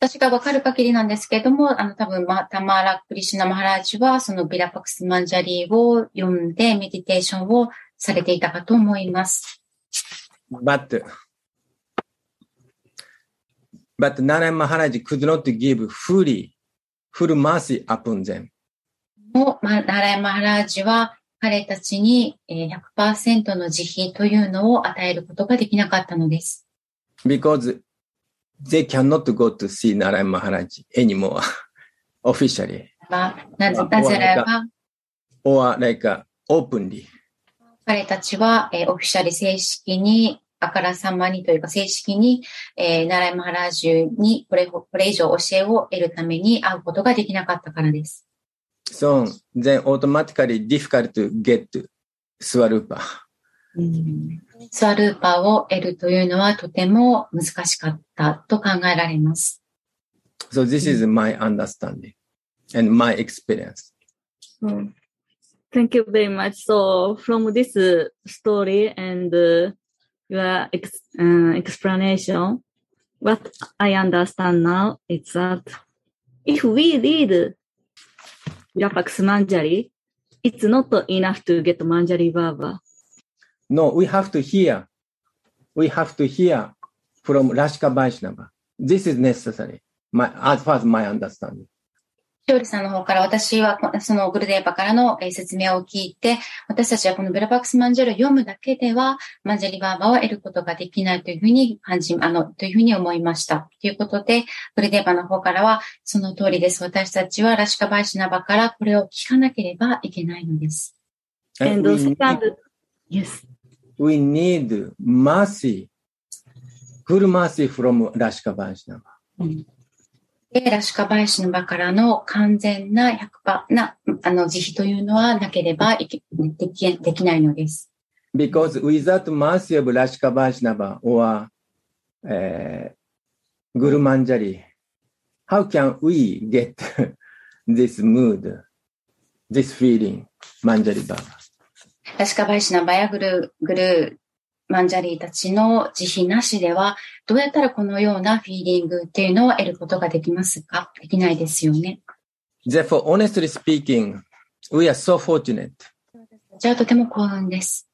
Speaker 5: 私がわかる限りなんですけれども、あの多分、まあ、タマーラ・クリシュナ・マハラージはそのビラパクス・マンジャリーを読んでメディテーションをされていたかと思います。
Speaker 2: But but Narayan Maharaj could not give fully full mercy upon them.
Speaker 5: も、まあ、ナラヤ・マハラージは彼たちにえー100%の慈悲というのを与えることができなかったのです。
Speaker 2: because they cannot go to see Narayan Maharaj anymore officially
Speaker 5: まあ、なぜなぜならば、
Speaker 2: or like uh, openly.
Speaker 5: 彼たちは、えーオフィシャル正式に、あからさまにというか正式に、えー、ナラヤマハラージュにこれこれ以上教えを得るために会うことができなかったからです。
Speaker 2: So then automatically difficult to get to Swarupa.
Speaker 5: スワルーパーを得るというのはとても難しかったと考えられます。
Speaker 2: So this is my understanding and my experience.
Speaker 4: Mm. Thank you very much. So from this story and uh, your ex- uh, explanation, what I understand now is that if we read Virapax Manjari, it's not enough to get Manjari Baba.
Speaker 2: No, we have to hear. We have to hear from Rashka Vaishnava. This is necessary. My, as far as my understanding.
Speaker 5: ショールさんの方から私はこそのグルデーバからのえー説明を聞いて、私たちはこのベラバックスマンジェルを読むだけでは、マンジェリバーバを得ることができないというふうに感じ、あの、というふうに思いました。ということで、グルデーバの方からは、その通りです。私たちはラシカバイシナバからこれを聞かなければいけないのです。
Speaker 4: And
Speaker 2: we, need,
Speaker 4: second, yes.
Speaker 2: we need mercy, full mercy from Rashka Vaishnava.
Speaker 5: で、ラシカバイシの場からの完全な100%な、あの、慈悲というのはなければいけで,きできないのです。
Speaker 2: Because without mercy of ラシカバイシナバ or、uh, グルマンジャリ how can we get this mood, this feeling, マンジャリバ
Speaker 5: ラシカバイシナバやグル、グル、マンジャリーたちの慈悲なしでは、どうやったらこのようなフィーリングっていうのを得ることができますかできないですよね。
Speaker 2: Therefore, honestly speaking, we are so fortunate
Speaker 5: じゃあとても幸運です。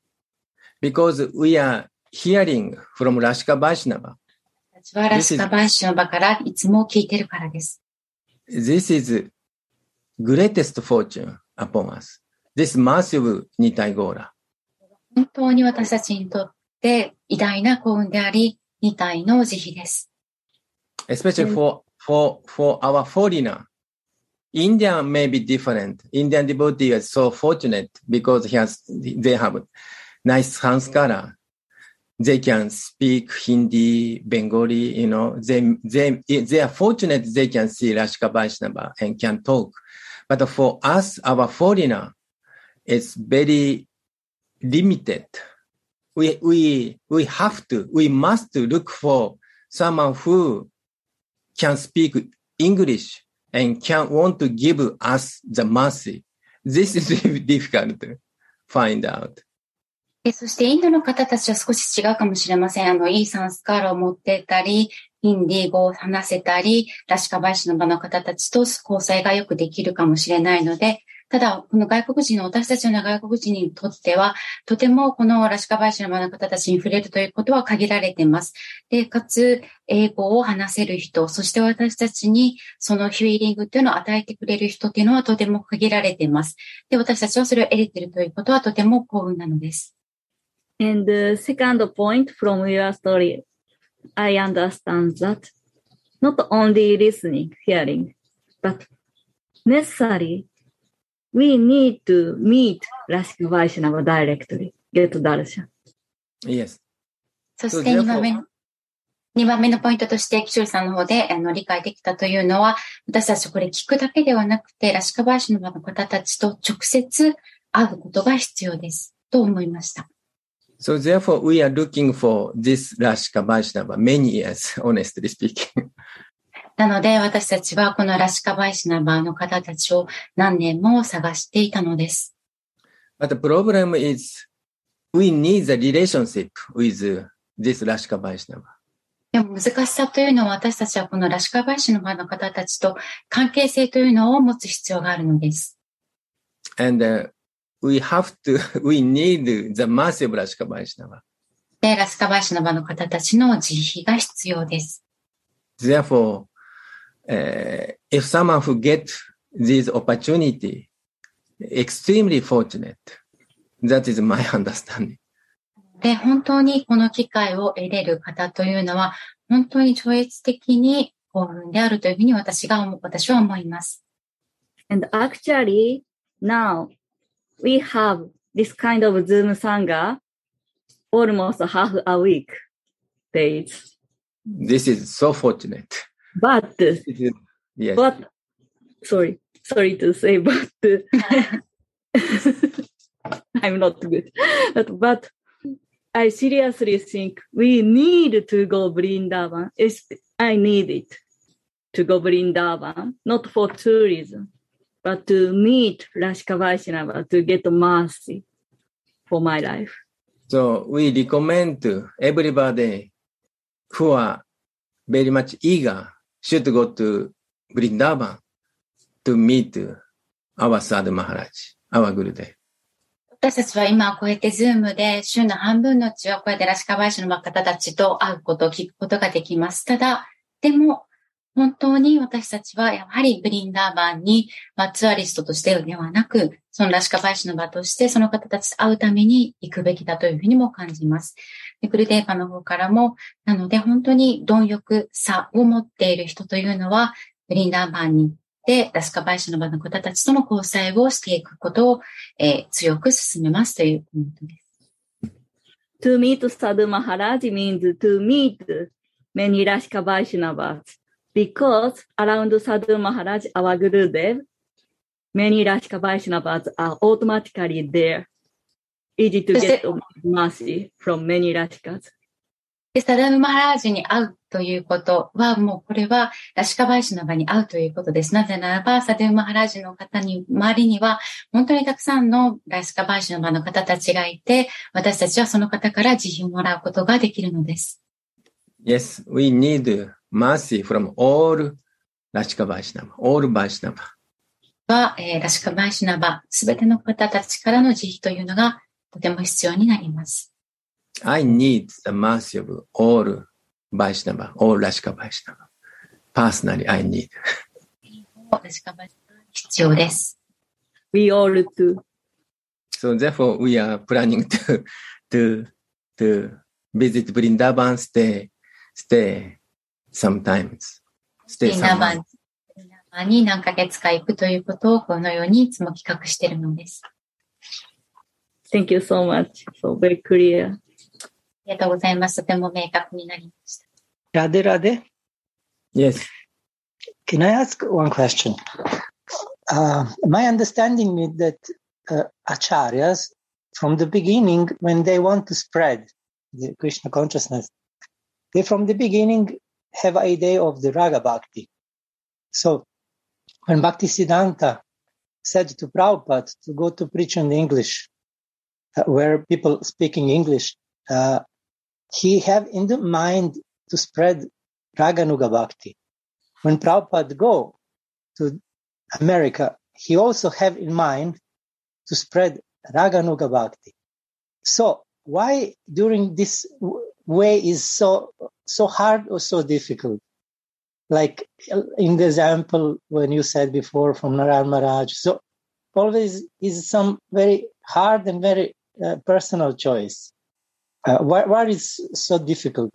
Speaker 2: because we are hearing from Rashka Vaishnava.
Speaker 5: 私はラシカバイシナバからいつも聞いてるからです。
Speaker 2: This is greatest fortune upon us. This massive Nitai Gora.
Speaker 5: 本当に私たちにとっって偉大な幸運であり、二体の慈悲です。
Speaker 2: especially for for for our foreigner. India may be different. Indian devotee is so fortunate because he has they have nice sanskara. They can speak Hindi, Bengali, you know, they, they, they are fortunate they can see Rashka Vaishnava and can talk. But for us, our foreigner, it's very limited. We, we, we have to, we must look for someone who can speak English and can want to give us the mercy. This is difficult to find out.
Speaker 5: でそしてインドの方たちは少し違うかもしれません。あの、いいサンスカールを持ってたり、ヒンディー語を話せたり、ラシカバイシの場の方たちと交際がよくできるかもしれないので、ただ、この外国人の私たちの外国人にとっては、とてもこのラシカバイシの場の方たちに触れるということは限られています。で、かつ、英語を話せる人、そして私たちにそのフィーリングっていうのを与えてくれる人っていうのはとても限られています。で、私たちはそれを得れているということはとても幸運なのです。
Speaker 4: And the second point from your story, I understand that not only listening, hearing, but necessary We need to meet ダイレクト
Speaker 2: リ。
Speaker 5: そして、二番目のポイントとして、キシさんの方であの理解できたというのは、私たちこれ聞くだけではなくて、ラシカバーシの方たちと直接会うことが必要です。と思いました。
Speaker 2: So there for we are looking for this ラシカバーシの many is honestly speaking.
Speaker 5: なので、私たちはこのラシカバイシナバーの方たちを何年も探していたのです。でも難しさというのは、私たちはこのラシカバイシナバーの方たちと関係性というのを持つ必要があるのです。
Speaker 2: ラシカバイシナバー。
Speaker 5: で、ラスカバイシナバの方たちの慈悲が必要です。
Speaker 2: Uh, if someone who get this opportunity, extremely fortunate. That is my understanding.
Speaker 5: で、本当にこの機会を得れる方というのは、本当に超越的に幸運であるというふうに私が思、私は思います。
Speaker 4: And actually, now we have this kind of Zoom Sangha almost half a week days.
Speaker 2: This is so fortunate.
Speaker 4: But,
Speaker 2: yes.
Speaker 4: but, sorry, sorry to say, but I'm not good. But, but I seriously think we need to go Brindavan. I need it to go Brindavan, not for tourism, but to meet Rashka Vaishnava to get mercy for my life.
Speaker 2: So we recommend to everybody who are very much eager should go to Vrindavan to meet our Sadhu Maharaj, our Gurudev.
Speaker 5: 私たちは今こうやってズームで週の半分のうちはこうやってラシカバイシの方たちと会うことを、聞くことができます。ただ、でも、本当に私たちはやはりブリンダーバンに、まあ、ツアリストとしてではなく、そのラシカバイシの場として、その方たちと会うために行くべきだというふうにも感じます。でグルデーパの方からも、なので本当に貪欲さを持っている人というのは、ブリンダーバンに行って、ラシカバイシの場の方たちとの交際をしていくことを、えー強く進めますというコメントです。
Speaker 4: To meet Sadhu Maharaj means to meet many Rashka Vaishnavas. Because around Sadhu Maharaj, our Gurudev, many Rashika Vaishnavas are automatically from many
Speaker 5: Rashikas. ム・マハラージに会うということは、もうこれは、ラシカ・バイシナバに会うということです。なぜならば、サデダム・マハラージの方に、周りには、本当にたくさんのラシカ・バイシナバの方たちがいて、私たちはその方から慈悲をもらうことができるのです。
Speaker 2: Yes, we need mercy from all ラシカ・バイシナバ、all バイシナバ。
Speaker 5: は、えーラシカバイシナバ、すべての方たちからの慈悲というのがとても必要になります。
Speaker 2: I need the mercy of all Vaishnava, all Rashka Vaishnava. Personally, I need.
Speaker 5: ラシカバイシナバ必要です。
Speaker 4: We all too.
Speaker 2: So therefore, we are planning to to to visit Vrindavan, stay stay sometimes,
Speaker 5: ブ
Speaker 2: stay
Speaker 5: リに何ヶ月か行くということをこのようにいつも企画しているのです。
Speaker 4: Thank you so much. So very clear.
Speaker 5: ありがとうございます。とても明確になりました。
Speaker 6: Radhe Radhe,
Speaker 2: Yes.
Speaker 6: can I ask one question? Uh, my understanding is that uh, acharyas, from the beginning, when they want to spread the Krishna consciousness, they from the beginning have idea of the raga bhakti. So when Bhakti Siddhanta said to Prabhupada to go to preach in English, uh, where people speaking English, uh, he have in the mind to spread Raganuga Bhakti. When Prabhupada go to America, he also have in mind to spread Raganuga Bhakti. So why during this way is so, so hard or so difficult? Like uh, in the example when you said before from Narayan Maharaj. So always is some very hard and very uh, personal choice. Uh, why, why is so difficult?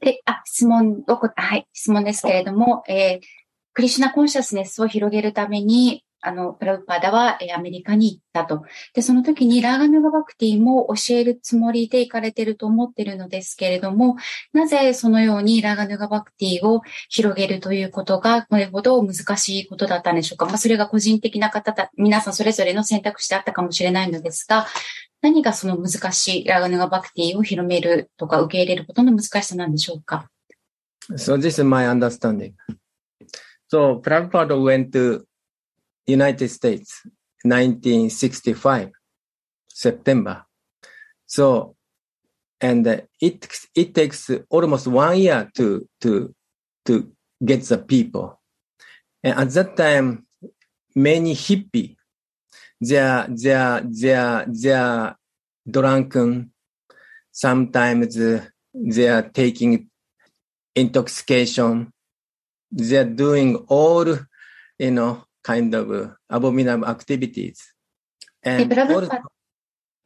Speaker 5: で、あ、質問をこ、はい、質問ですけれども、えークリシュナコンシャスネスを広げるために、 あの、プラブパダは、えーアメリカに行ったと。で、その時にラーガヌガバクティも教えるつもりで行かれてると思ってるのですけれども、なぜそのようにラーガヌガバクティを広げるということが、これほど難しいことだったんでしょうか。まあ、それが個人的な方だ、皆さんそれぞれの選択肢であったかもしれないのですが、何がその難しいラーガヌガバクティを広めるとか受け入れることの難しさなんでしょうか
Speaker 2: ？So this is my understanding. So Prabhupada went to United States 1965 September. So and it it takes almost one year to to to get the people. And at that time, many hippie, they are they are they are they are drunken. Sometimes they are taking intoxication. They're doing all, you know, kind of uh, abominable activities.
Speaker 5: で、ラパ、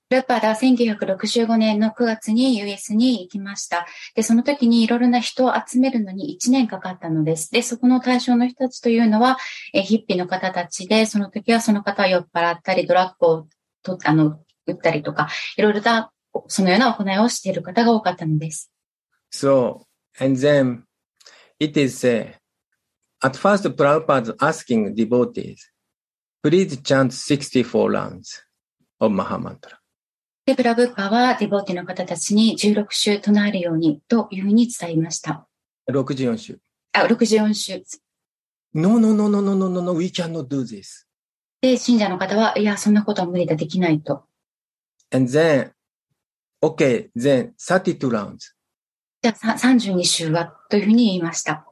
Speaker 5: プラブパダは1965年の9月に US に行きました。で、その時にいろいろな人を集めるのに1年かかったのです。で、そこの対象の人たちというのは、えヒッピーの方たちで、その時はその方は酔っ払ったり、ドラッグをとあの打ったりとか、いろいろな、そのような行いをしている方が多かったのです。
Speaker 2: so, and then it is, uh, at first Prabhupada asking devotees, please chant 64 rounds of Mahamantra.
Speaker 5: で、プラブパはディボーティの方たちに16週唱えるようにというふうに伝えました。
Speaker 2: 64週。
Speaker 5: あ、64週。
Speaker 2: No, no, no, no, no, no, no, no, we cannot do this.
Speaker 5: で、信者の方は、いや、そんなことは無理だ、できないと。
Speaker 2: And then, okay, then 32 rounds.
Speaker 5: じゃあ、さ32週はというふうに言いました。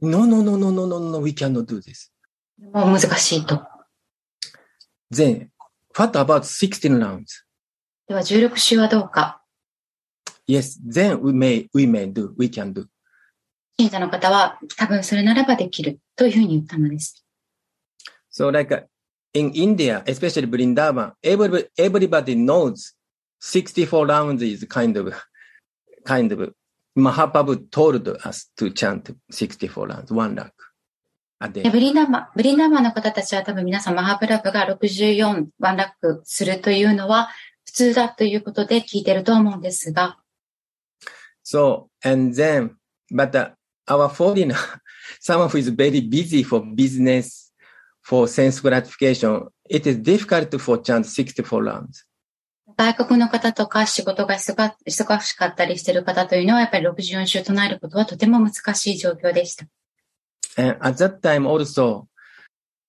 Speaker 2: No, no, no, no, no, no, no, we cannot do this.
Speaker 5: もう難しいと。
Speaker 2: Then, what about 16 rounds?
Speaker 5: では、16週はどうか。
Speaker 2: Yes, then we may, we may do, we can do.
Speaker 5: 信者の方は多分それならばできるというふうに言ったのです。
Speaker 2: So like uh, in India, especially Vrindavan, everybody, everybody knows 64 rounds is kind of, kind of, Mahaprabhu told us to chant 64 rounds, one lakh a
Speaker 5: で
Speaker 2: day.
Speaker 5: ブリンダーマン、ブリンダーマンの方たちは多分皆さんマハプラブが64ワンラックするというのは普通だということで聞いてると思うんですが、
Speaker 2: So, and then, but uh, our foreigner, someone who is very busy for business, for sense gratification, it is difficult for chant 64 rounds.
Speaker 5: 外国の方とか仕事が忙しかったりしている方というのはやっぱり64週唱えることはとても難しい状況でした。
Speaker 2: And at that time also,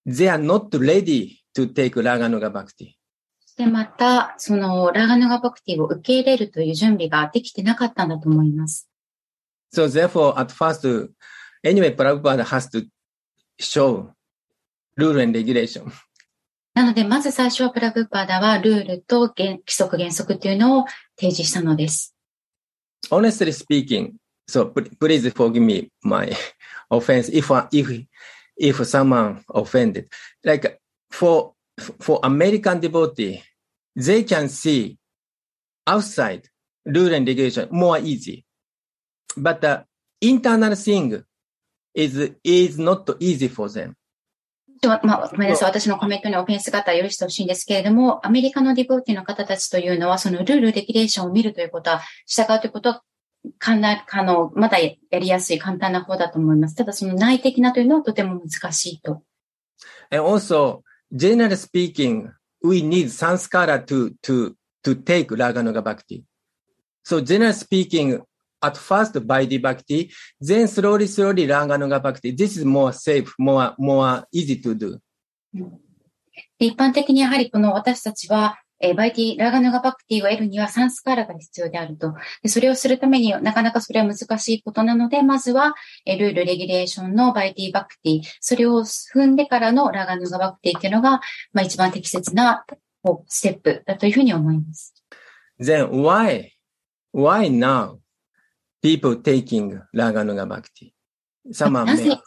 Speaker 2: they are not ready to take Raganuga Bhakti.
Speaker 5: で、また、そのラーガヌガバクティを受け入れるという準備ができてなかったんだと思います。
Speaker 2: So therefore, at first, anyway, Prabhupada has to show rule and regulation.
Speaker 5: なので、まず最初はプラブーパダはルールと原規則原則というのを提示したのです。
Speaker 2: Honestly speaking, so please forgive me my offense if, if, if someone offended. Like for, for American devotee, they can see outside rule and regulation more easy. But the internal thing is, is not easy for them.
Speaker 5: ちょまあ、ごめんなさい。私のコメントにオフェンスがあったら許してほしいんですけれども、アメリカのディボーティの方たちというのは、そのルール、レギュレーションを見るということは、従うということは、簡単、あの、まだやりやすい、簡単な方だと思います。ただ、その内的なというのはとても難しいと。
Speaker 2: And also, generally speaking, we need sanskara to, to, to take Raganuga Bhakti. So generally speaking, at first Vaidhi Bhakti, then slowly, slowly Raganuga Bhakti. This is more safe, more, more easy to do.
Speaker 5: で一般的にやはりこの私たちは、えーバイティ、ラーガヌガバクティを得るにはサンスカーラが必要であると。でそれをするためになかなかそれは難しいことなので、まずは、えールール、レギュレーションのバイティバクティ、それを踏んでからのラーガヌガバクティっていうのが、まあ一番適切なステップだというふうに思います。
Speaker 2: Then why, why now? People taking Raganuga Bhakti? Someone
Speaker 5: な
Speaker 2: may
Speaker 5: ぜ、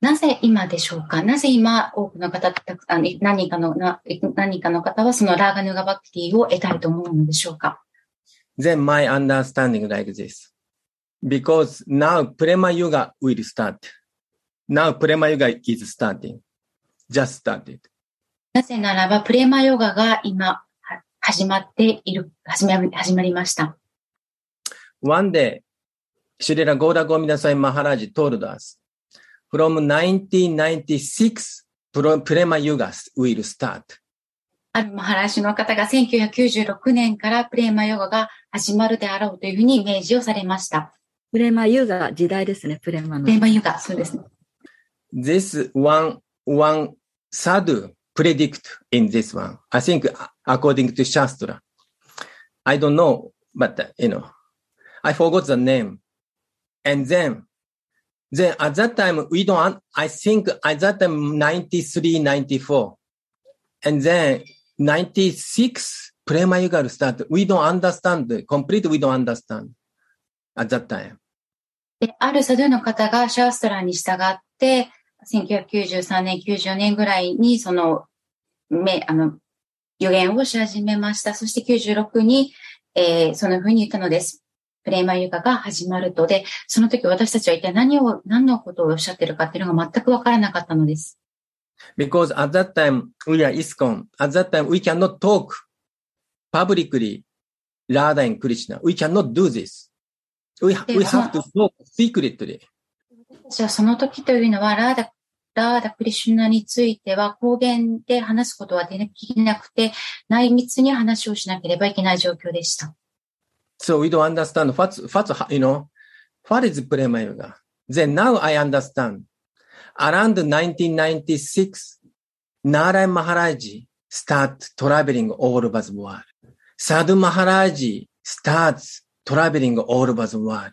Speaker 5: なぜ今でしょうかなぜ今多くの方、たくあの何人かの、な何人かの方はそのラーガヌガバクティを得たいと思うのでしょうか
Speaker 2: then my understanding like this. Because now Prema Yuga will start. Now Prema Yuga is starting. Just started.
Speaker 5: なぜならば、プレマヨガが今、は始まっている、始まりました。
Speaker 2: One day, Srila Gaura Gomindasai Maharaj told us, from 1996, Pro- Prema Yuga will start.
Speaker 5: あるマハラシュの方が1996年からプレマヨガが始まるであろうというふうにイメージをされました。
Speaker 4: プレマユが時代ですね、プレマの
Speaker 5: プ。レマヨガ、そうですね。
Speaker 2: This one, one sadhu predict in this one. I think according to Shastra. I don't know, but uh, you know, I forgot the name. And then, then at that time, we don't, I think at that time, 93, 94. And then 96, Prema Yugal start. We don't understand, completely we don't understand at that time.
Speaker 5: で、あるサドゥの方がシャーストラに従って、1993年、94年ぐらいに、その、め、あの、予言をし始めました。そして96に、えーそのふうに言ったのです。プレイマユガが始まると。で、その時私たちは一体何を、何のことをおっしゃってるかっていうのが全くわからなかったのです。
Speaker 2: Because at that time, we are ISKCON. At that time, we cannot talk publicly Radha and Krishna. We cannot do this. We, we have to talk secretly.
Speaker 5: じゃあその時というのは、ラーダ、ラーダ・クリシュナについては公言で話すことはできなくて、内密に話をしなければいけない状況でした。
Speaker 2: So we don't understand what's, what's, you know, what is Prema Yoga? Then now I understand. Around 1996, Narayan Maharaj start traveling all over the world. Sadhu Maharaj starts traveling all over the world.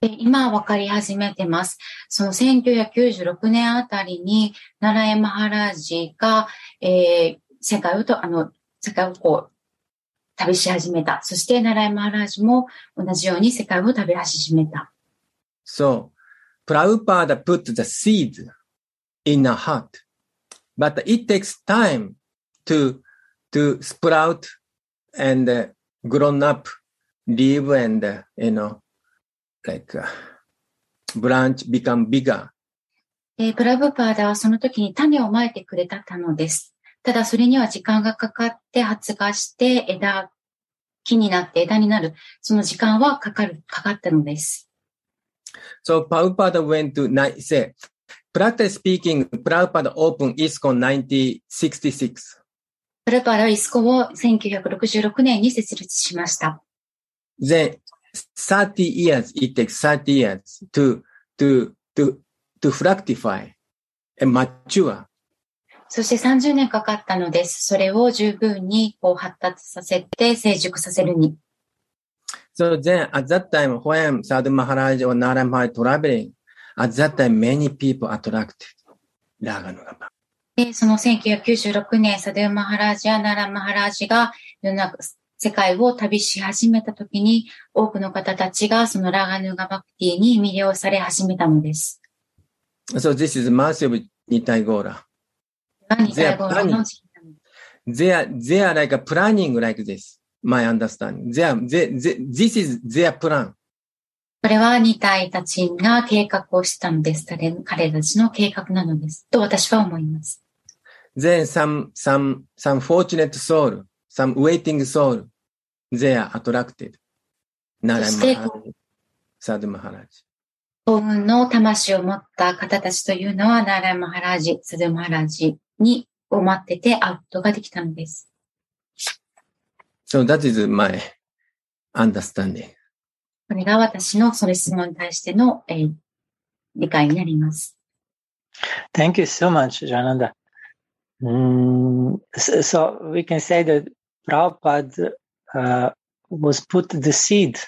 Speaker 5: で今分かり始めてます。その1996年あたりに、ナラエマハラージが、えー世界をと、あの、世界をこう、旅し始めた。そして、ナラエマハラージも同じように世界を旅し始めた。
Speaker 2: So Prabhupada put the seed in a heart, but it takes time to, to sprout and uh, grown up, live and, uh, you know, like uh, branch become bigger.
Speaker 5: えープラブパーダはその時に種をまいてくれたのです。ただそれには時間がかかって発芽して枝、木になって枝になる。その時間はかかる、かかったのです。
Speaker 2: So Prabhupada went to, say, practically speaking, Prabhupada opened ISKCON 1966.
Speaker 5: プラブパーダはイスコを1966年に設立しました。
Speaker 2: then 30 years, it takes 30 years to, to, to, to fructify and mature.
Speaker 5: そして30年かかったのです。それを十分にこう発達させて成熟させるに。
Speaker 2: So then at that time, when Sadhu Maharaj or Nara Maharaj traveling, at that time, many people attracted Raganuga.
Speaker 5: で、その1996年、サデウマハラージやナラマハラージが世の中、世界を旅し始めた時に、多くの方たちがそのラガヌガバクティに魅了され始めたのです。
Speaker 2: So this is Gora.
Speaker 5: ニタイゴーラの
Speaker 2: They are, they are like a planning like this. My understanding. They are, they, they, this is their plan.
Speaker 5: これはニタイたちが計画をしたのです。彼彼たちの計画なのです。と私は思います。
Speaker 2: Then some, some, some fortunate soul, some waiting soul, they are attracted. Nara
Speaker 5: そして
Speaker 2: Maharaj, Sadhu Maharaj.
Speaker 5: 幸運の魂を持った方たちというのは、ナーライマハラージ、サドゥマハラージにを待ってて会うことができたのです。
Speaker 2: So that is my understanding.
Speaker 5: これが私のその質問に対しての、えー理解になります。
Speaker 6: Thank you so much, Jananda. Mm, so, so we can say that Prabhupada uh, was put the seed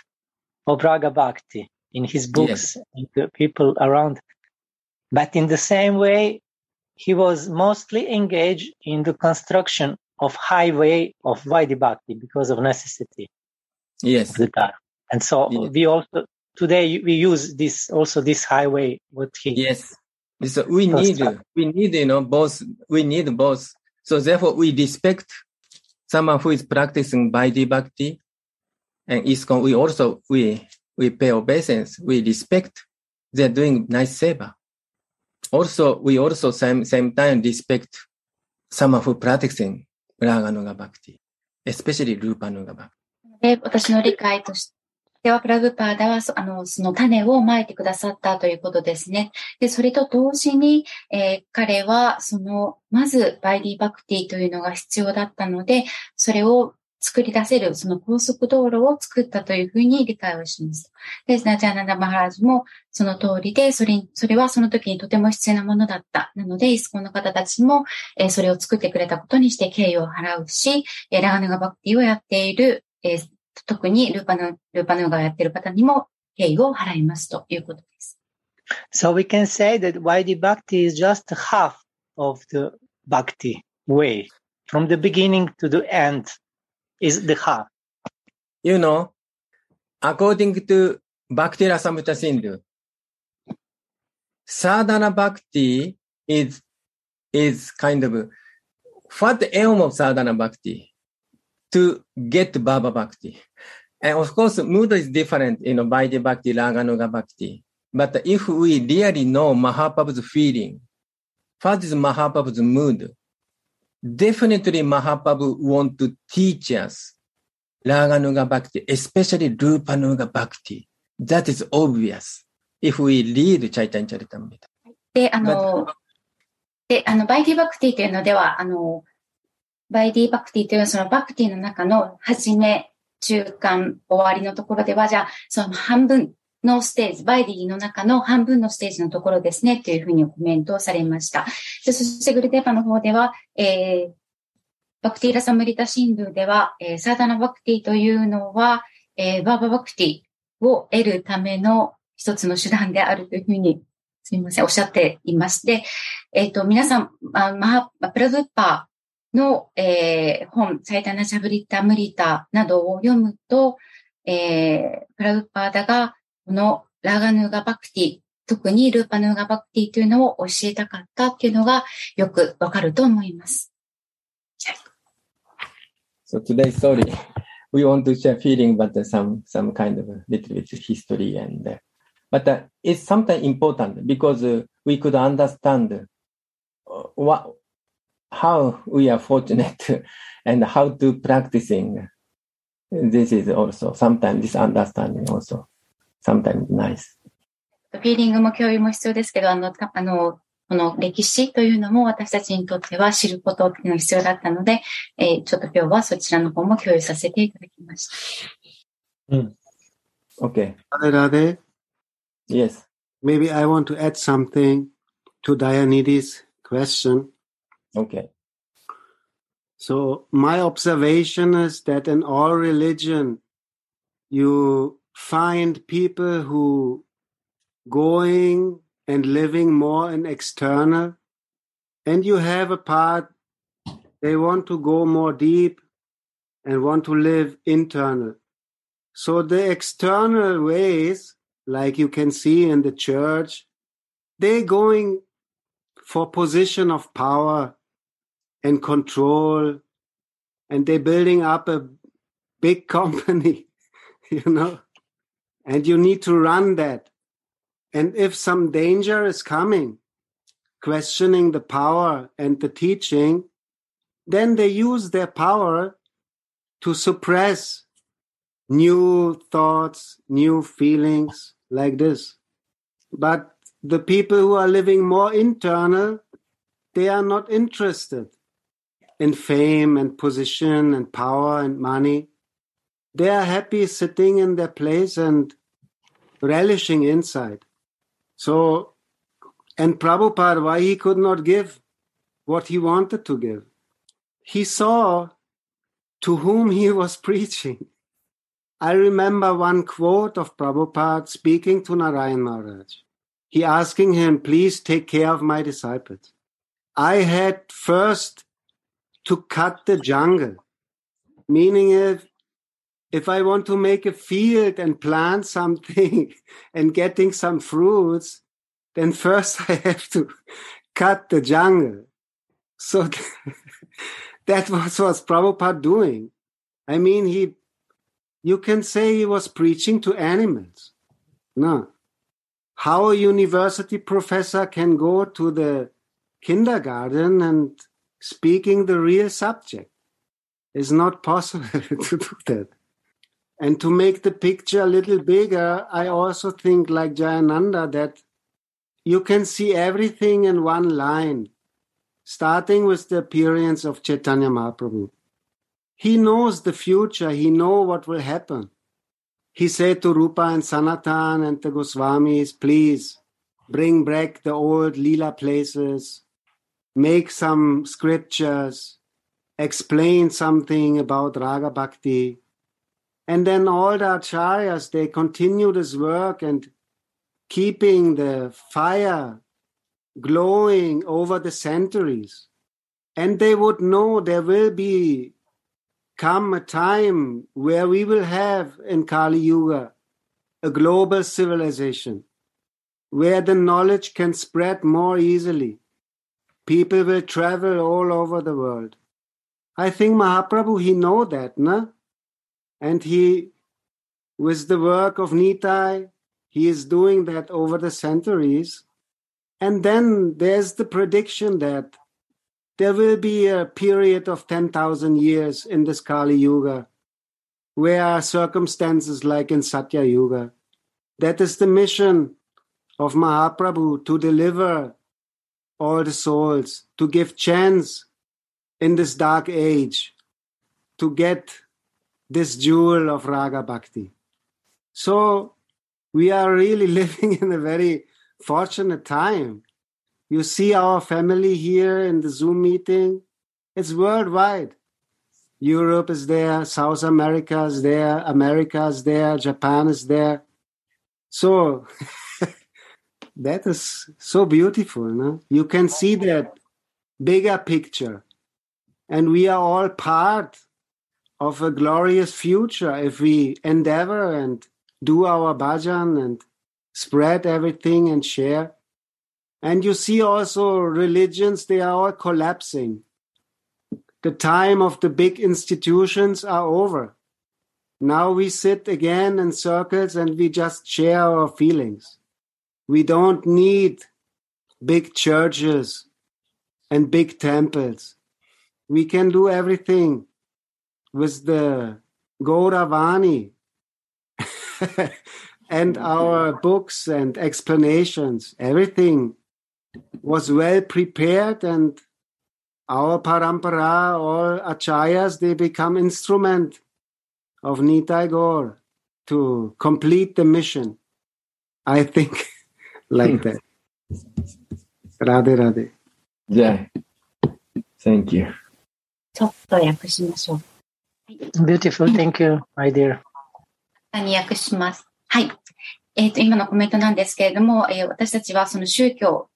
Speaker 6: of Raga Bhakti in his books and the people around. But in the same way, he was mostly engaged in the construction of highway of Vaidhi Bhakti because of necessity
Speaker 2: Yes.
Speaker 6: the Dharma. And so
Speaker 2: Yeah.
Speaker 6: we also, today we use this, also this highway, what he
Speaker 2: Yes. So we need, we need, you know, both, we need both. So therefore we respect someone who is practicing Vaidhi Bhakti and ISKCON. We also, we, we pay obeisance. We respect they're doing nice seva. Also, we also same, same time respect someone who practicing Raganuga Bhakti, especially Rupanuga Bhakti.
Speaker 5: で、私の理解としては、プラブパーダはそあのその種をまいてくださったということですね。で、それと同時に、えー彼はその、まずバイディバクティというのが必要だったので、それを作り出せる、その高速道路を作ったというふうに理解をします。で、ナジャーナダ・マハラージもその通りで、それ、それはその時にとても必要なものだった。なので、イスコンの方たちも、えーそれを作ってくれたことにして敬意を払うし、えーラガヌガバクティをやっている、えー特にルーパヌ、ルーパヌがやっている方にも敬意を払いますということです。
Speaker 6: So we can say that Vaidhi Bhakti is just half of the Bhakti way. From the beginning to the end is the half.
Speaker 2: You know, according to Bhakti Rasamrita Sindhu, sadhana bhakti is, is kind of, what the aim of sadhana bhakti? To get Baba Bhakti. And of course, mood is different, you know, Vaidya Bhakti, Raganuga Bhakti. But if we really know Mahaprabhu's feeling, what is Mahaprabhu's mood? Definitely Mahaprabhu want to teach us Raganuga Bhakti, especially Rupanuga Bhakti. That is obvious. If we read Chaitanya Charitamrita.
Speaker 5: で、あの、で、あの、バイディバクティというのでは、あの、バイディバクティというそのバクティの中の始め、中間、終わりのところでは、じゃあ、その半分のステージ、バイディの中の半分のステージのところですね、というふうにコメントをされました。でそしてグルデーバの方では、えー、バクティーラサムリタシンドゥでは、えーサーダナバクティというのは、えーバーババクティを得るための一つの手段であるというふうに、すみません、おっしゃっていまして、えっ、と、皆さん、まあマハプラブッパーの、えー本、サイタナシャブリタ・ムリタなどを読むと、えープラブッパーダが、このラガヌガバクティ特にルーパヌーガバクティというのを教えたかったっていうのがよくわかると思います。
Speaker 2: So today, sorry, we want to share feeling, but uh, some some kind of a little bit history and. Uh, but uh, it's something important because uh, we could understand uh, what how we are fortunate and how to practicing. This is also sometimes this understanding also sometimes nice.
Speaker 5: フィーリングも共有も必要ですけど、あの、たあの、この歴史というのも私たちにとっては知ることっていうのが必要だったので、えーちょっと今日はそちらの方も共有させていただきました。
Speaker 2: Okay.
Speaker 7: Radhe Radhe,
Speaker 2: Yes.
Speaker 7: maybe I want to add something to Dianides' question.
Speaker 2: Okay.
Speaker 7: So my observation is that in all religion, you find people who going and living more in external, and you have a part they want to go more deep and want to live internal. So the external ways, like you can see in the church, they going for position of power and control and they're building up a big company you know and you need to run that and if some danger is coming questioning the power and the teaching then they use their power to suppress new thoughts new feelings like this but the people who are living more internal they are not interested in fame and position and power and money. They are happy sitting in their place and relishing inside. So, and Prabhupada, why he could not give what he wanted to give? He saw to whom he was preaching. I remember one quote of Prabhupada speaking to Narayan Maharaj. He asking him, please take care of my disciples. I had first to cut the jungle, meaning if if I want to make a field and plant something and getting some fruits, then first I have to cut the jungle. So that was what Prabhupada doing. I mean, he, you can say he was preaching to animals. No. How a university professor can go to the kindergarten and speaking the real subject is not possible to do that. And to make the picture a little bigger, I also think, like Jayananda, that you can see everything in one line, starting with the appearance of Chaitanya Mahaprabhu. He knows the future, he knows what will happen. He said to Rupa and Sanatan and the Goswamis, please bring back the old Lila places, make some scriptures, explain something about Raga Bhakti. And then all the acharyas, they continue this work and keeping the fire glowing over the centuries. And they would know there will be come a time where we will have in Kali Yuga a global civilization where the knowledge can spread more easily. People will travel all over the world. I think Mahaprabhu, he know that, no? And he, with the work of Nitai, he is doing that over the centuries. And then there's the prediction that there will be a period of 10,000 years in this Kali Yuga where circumstances like in Satya Yuga. That is the mission of Mahaprabhu to deliver all the souls, to give chance in this dark age to get this jewel of Raga Bhakti. So we are really living in a very fortunate time. You see our family here in the Zoom meeting, it's worldwide. Europe is there, South America is there, America is there, Japan is there. So that is so beautiful. No? You can see that bigger picture. And we are all part of a glorious future if we endeavor and do our bhajan and spread everything and share. And you see also religions, they are all collapsing. The time of the big institutions are over. Now we sit again in circles and we just share our feelings. We don't need big churches and big temples. We can do everything with the Gauravani and our books and explanations. Everything was well prepared and our parampara, all acharyas, they become instrument of Nitai Gaur to complete the mission. I think like that. Radhe Radhe.
Speaker 2: じゃあ、Thank you.
Speaker 5: ちょっと訳しましょう。
Speaker 6: Beautiful. Thank you, my dear.
Speaker 5: に訳します。はい。えっ、と、今のコメントなんですけれども、えー私たちはその宗教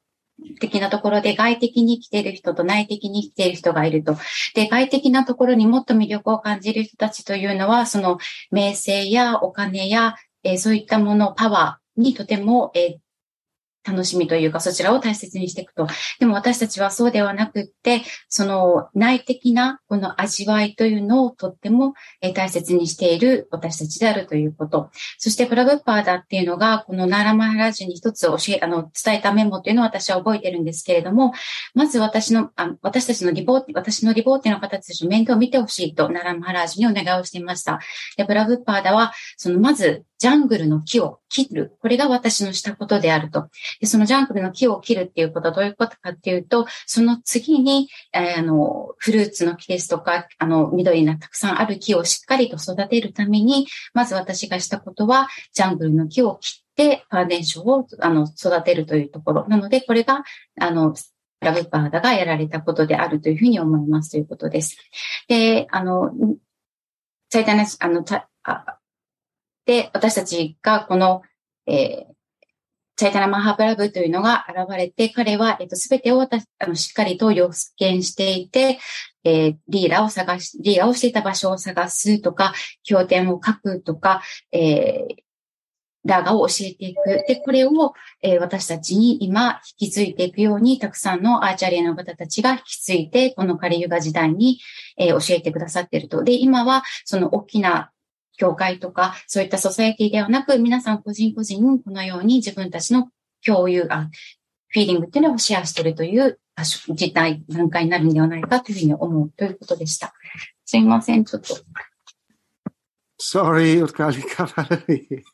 Speaker 5: 的なところで外的に生きている人と内的に生きている人がいると。で、外的なところにもっと魅力を感じる人たちというのは、その名声やお金や、えーそういったもの、パワーにとても、えー楽しみというか、そちらを大切にしていくと。でも私たちはそうではなくって、その内的なこの味わいというのをとっても大切にしている私たちであるということ。そしてプラブッパーダっていうのが、このナラマハラジュに一つ教え、あの、伝えたメモっていうのを私は覚えてるんですけれども、まず私の、あ私たちのリボーテ、私のリボーテの方たちの面倒を見てほしいと、ナラマハラジにお願いをしていました。で、プラブッパーダは、その、まず、ジャングルの木を切る。これが私のしたことであると。で、そのジャングルの木を切るっていうことはどういうことかっていうと、その次に、えーあの、フルーツの木ですとか、あの、緑がたくさんある木をしっかりと育てるために、まず私がしたことは、ジャングルの木を切って、パーデンションを、あの、育てるというところ。なので、これが、あの、ラブパーダがやられたことであるというふうに思いますということです。で、あの、チャイタナ、あの、たあで、私たちがこの、えーチャイタナマハプラブというのが現れて、彼は、えっと、すべてを私、あの、しっかりと予見していて、えーリーラーを探し、リーラーをしていた場所を探すとか、経典を書くとか、えーラガを教えていく。で、これを、えー私たちに今引き継いでいくように、たくさんのアーチャリアの方たちが引き継いで、このカリユガ時代に、えー教えてくださっていると。で、今は、その大きな教会とか、そういったソサエティではなく、皆さん個人個人、このように自分たちの共有、あ、フィーリングっていうのをシェアしているという場所、事態、段階になるんではないかというふうに思うということでした。すいません、ちょっと。
Speaker 7: Sorry, Utkali Kavalari.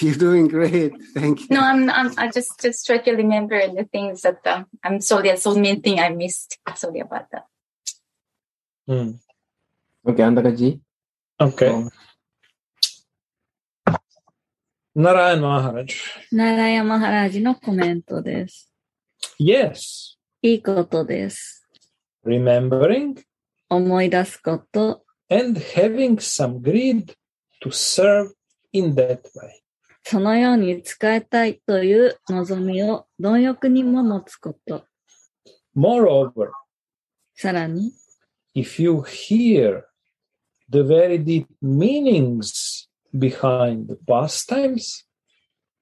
Speaker 7: You're doing great. Thank you.
Speaker 5: No, I'm, I'm, I just, just try to remember the things that, um, I'm sorry, there's so many things I missed. Sorry about that.
Speaker 3: Hmm.
Speaker 2: OK、あんな
Speaker 3: Narayan Maharaj.
Speaker 4: ラジのコメントです。
Speaker 3: Yes.
Speaker 4: いいことです。
Speaker 3: Remembering
Speaker 4: 思い出すこと、
Speaker 3: and having some greed to serve in that way.
Speaker 4: そのように使いたいという望みを貪欲にも持つこと。
Speaker 3: Moreover,
Speaker 4: さらに、
Speaker 3: if you hear the very deep meanings behind the pastimes,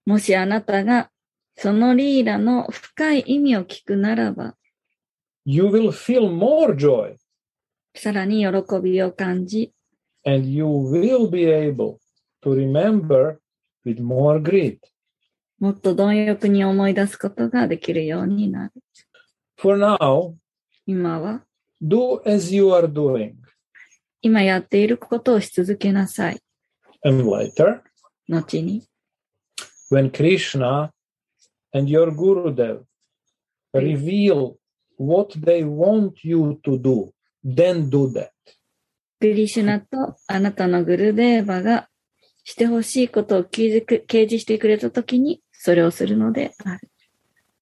Speaker 4: もしあなたがそのリーラの深い意味を聞くならば、
Speaker 3: you will feel more joy
Speaker 4: さらに喜びを感じ、
Speaker 3: and you will be able to remember with more greed.
Speaker 4: もっと貪欲に思い出すことができるようになる。
Speaker 3: For now,
Speaker 4: 今は、
Speaker 3: do as you are doing,
Speaker 4: 今やっていることをし続けなさい。
Speaker 3: And later,
Speaker 4: 後に、
Speaker 3: when Krishna and your Gurudev reveal what they want you to do, then do that.
Speaker 4: クリシュナとあなたのグルデーバがしてほしいことを掲示く掲示してくれたときに、それをするのである。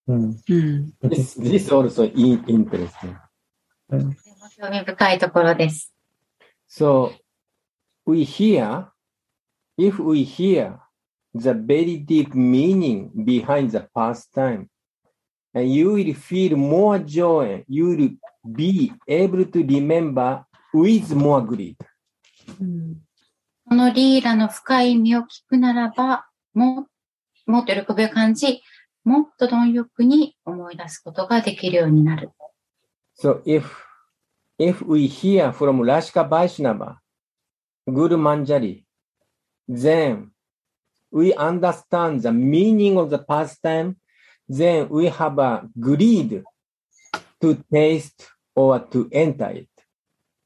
Speaker 3: Hmm.
Speaker 4: うん。
Speaker 2: This, this also in, interesting.
Speaker 5: 興味深いところです。
Speaker 2: So we hear, if we hear the very deep meaning behind the pastime, and you will feel more joy, you will be able to remember with more greed.
Speaker 4: うん
Speaker 5: このリーラの深い意味を聞くならば、もっもっと喜びを感じ、もっと貪欲に思い出すことができるようになる。
Speaker 2: So if if we hear from Rashka Vaishnava, Guru Manjari, then we understand the meaning of the pastime, then we have a greed to taste or to enter it.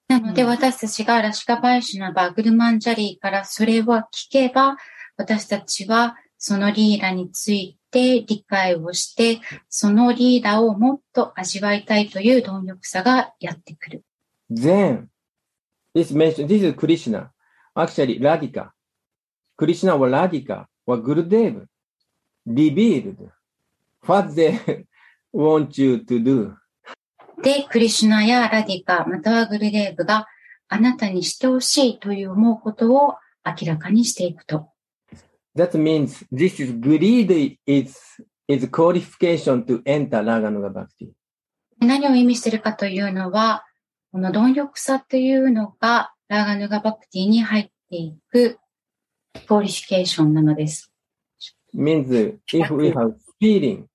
Speaker 5: なので私たちがラシカバイシュナバ、グルマンジャリーからそれを聞けば、私たちはそのリーダについて理解をして、そのリーダをもっと味わいたいという貪欲さがやってくる。
Speaker 2: Then, this mention, this is Krishna. Actually, Radhika. クリシナはラディカはグルデーブ、リビール、ュ。
Speaker 5: で、クリシナやラディカ、またはグルデーブがあなたにしてほしいという思うことを明らかにしていくと。何を意味しているかというのは、この貪欲さというのがラガヌガバクティに入っていく クオリフィケーションなのです。
Speaker 2: Means if we have feeling,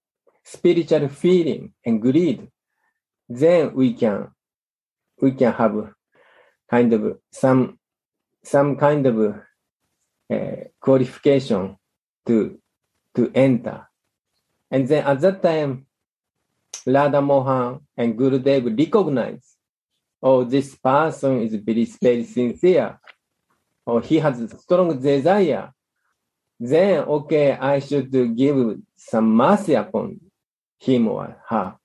Speaker 2: spiritual feeling and greed, then we can, we can have kind of some, some kind of uh, qualification to, to enter. And then at that time, Radha Mohan and Gurudev recognize, oh, this person is very, very sincere, Or he has strong desire. Then, okay, I should give some mercy upon him or her.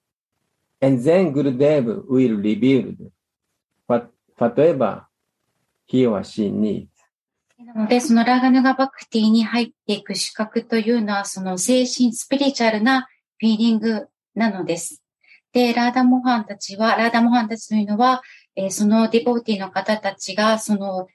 Speaker 2: And then Gurudev will reveal what, whatever he or she needs.
Speaker 5: なので、そのラーガヌガバクティに入っていく資格というのは、その精神、スピリチュアルなフィーリングなのです。で、ラーダモハンたちは、ラーダモハンたちというのは、えーそのディボーティの方たちが、その、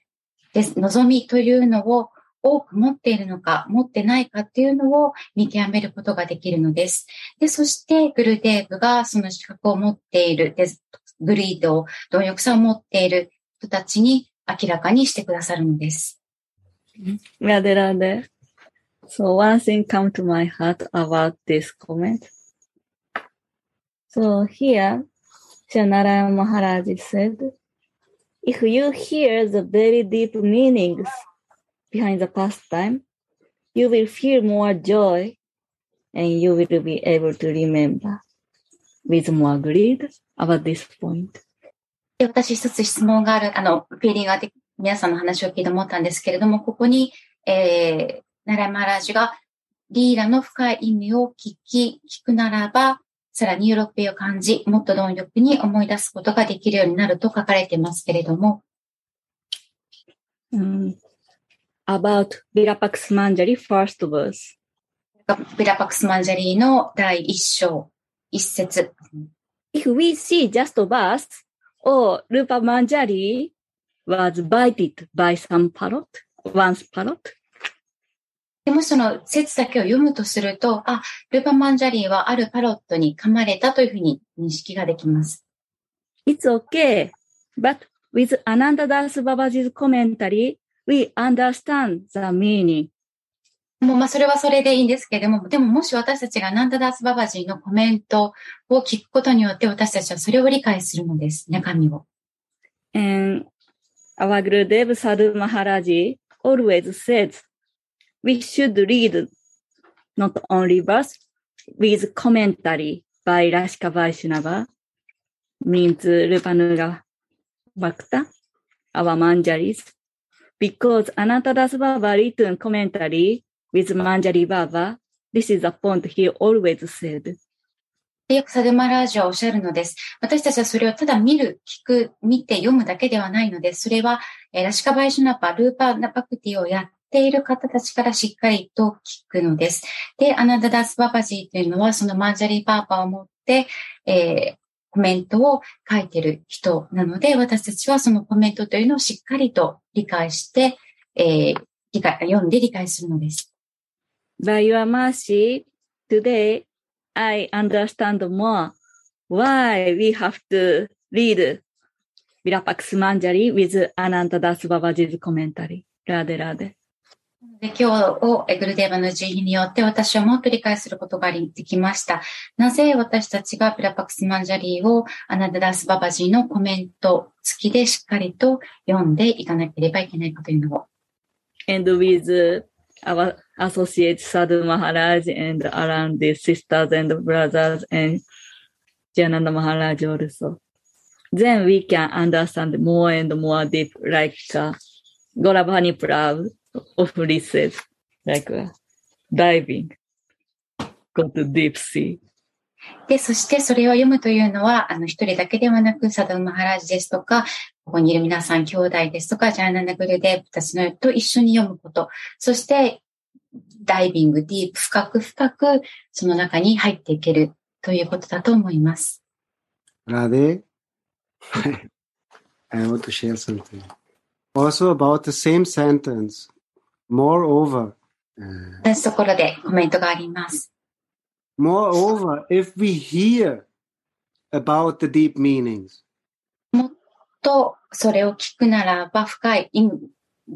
Speaker 5: です望みというのを多く持っているのか、持ってないかっていうのを見極めることができるのです。で、そして、グルデーブがその資格を持っている、でグリード、貪欲さを持っている人たちに明らかにしてくださるのです。
Speaker 4: Radhe Radhe. So one thing come to my heart about this comment. So here, Shanara Maharaj said, if you hear the very deep meanings behind the pastime, you will feel more joy and you will be able to remember with more greed about this point.
Speaker 5: 私一つ質問がある、あの、フィーリングがで皆さんの話を聞いて思ったんですけれども、ここに、えー、ナラマラージュがリーダの深い意味を聞き、聞くならば、さらに喜びを感じ、もっと貪欲に思い出すことができるようになると書かれていますけれども、
Speaker 4: Um, about Vilapa Kusumanjali first verse.
Speaker 5: ビラパクスマンジャリーの第一章、一節。
Speaker 4: If we see this verse, or Rupa Manjari was bited by some parrot, once parrot,
Speaker 5: でもその説だけを読むとすると、あ、ルーパマンジャリーはあるパロットに噛まれたというふうに認識ができます。
Speaker 4: it's okay. But with Ananda Das Babaji's commentary, we understand the meaning.
Speaker 5: もうまあそれはそれでいいんですけれども、でももし私たちがナンダダースババジーのコメントを聞くことによって私たちはそれを理解するのです、中身を。
Speaker 4: And our Gurudev Sadhu Maharaji always says we should read not only verse with commentary by Rashka Vaishnava, means Rupanuga Bhakta, our Manjaris, because Anantadas Baba written commentary with Manjari Baba, this is the point he always said.
Speaker 5: でよくサドマラージュはおっしゃるのです。私たちはそれをただ見る、聞く、見て読むだけではないので。それは、えーラシカバイシュナパ、ルーパーナパクティをやっている方たちからしっかりと聞くのです。で、アナダダスババジーというのは、そのマンジャリーバーバーを持って、えーコメントを書いている人なので、私たちはそのコメントというのをしっかりと理解して、えー理解、読んで理解するのです。
Speaker 4: By your mercy, today I understand more why we have to read Vilapa Kusumanjali with Ananta Das Babaji's commentary. Radhe Radhe.
Speaker 5: で今日をえグルデーバの授業によって私はもっと理解することができました。なぜ私たちがビラパクスマンジャリーをアナダダスババジーのコメント付きでしっかりと読んでいかなければいけないかというのを。
Speaker 4: And with our associate Sadhu Maharaj and around the sisters and brothers and Jananda Maharaj also. Then we can understand more and more deep, like uh, Goravani Prabhu often says, like uh, diving, go to deep sea.
Speaker 5: で、そしてそれを読むというのは、あの、一人だけではなく、サドゥマハラジですとか、ここにいる皆さん、兄弟ですとか、ジャーナナグルデープたちのと一緒に読むこと。そして、ダイビング、ディープ、深く深く、その中に入っていけるということだと思います。
Speaker 7: Radhe, I want to share something. Also about the same sentence. Moreover, uh,
Speaker 5: 同じところでコメントがあります。
Speaker 7: moreover, if we hear about the deep meanings,
Speaker 5: と、それを聞くならば、深い意味、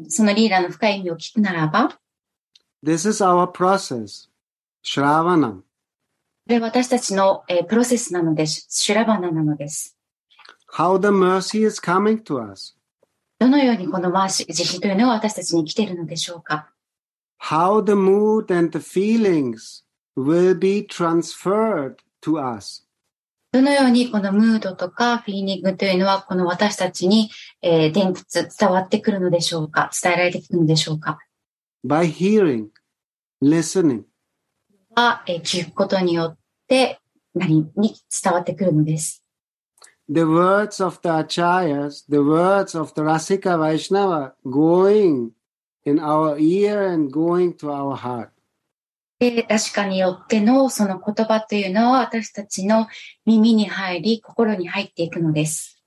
Speaker 5: そのリーダーの深い意味を聞くならば、
Speaker 7: this is our process, Shravanam.
Speaker 5: これは私たちの、えープロセスなのです。シュラバナなのです。
Speaker 7: How the mercy is coming to us.
Speaker 5: どのようにこの回し、慈悲というのは私たちに来ているのでしょうか
Speaker 7: ？How the mood and the feelings will be transferred to us.
Speaker 5: どのようにこのムードとかフィーリングというのはこの私たちに、えー伝達、伝わってくるのでしょうか？伝えられてくるのでしょうか
Speaker 7: ？By hearing, listening.
Speaker 5: は、えー聞くことによって何に伝わってくるのです。
Speaker 7: The words of the acharyas, the words of the Rasika Vaishnava going in our ear and going to our heart.
Speaker 5: で、確かによってのその言葉というのは私たちの耳に入り、心に入っていくのです。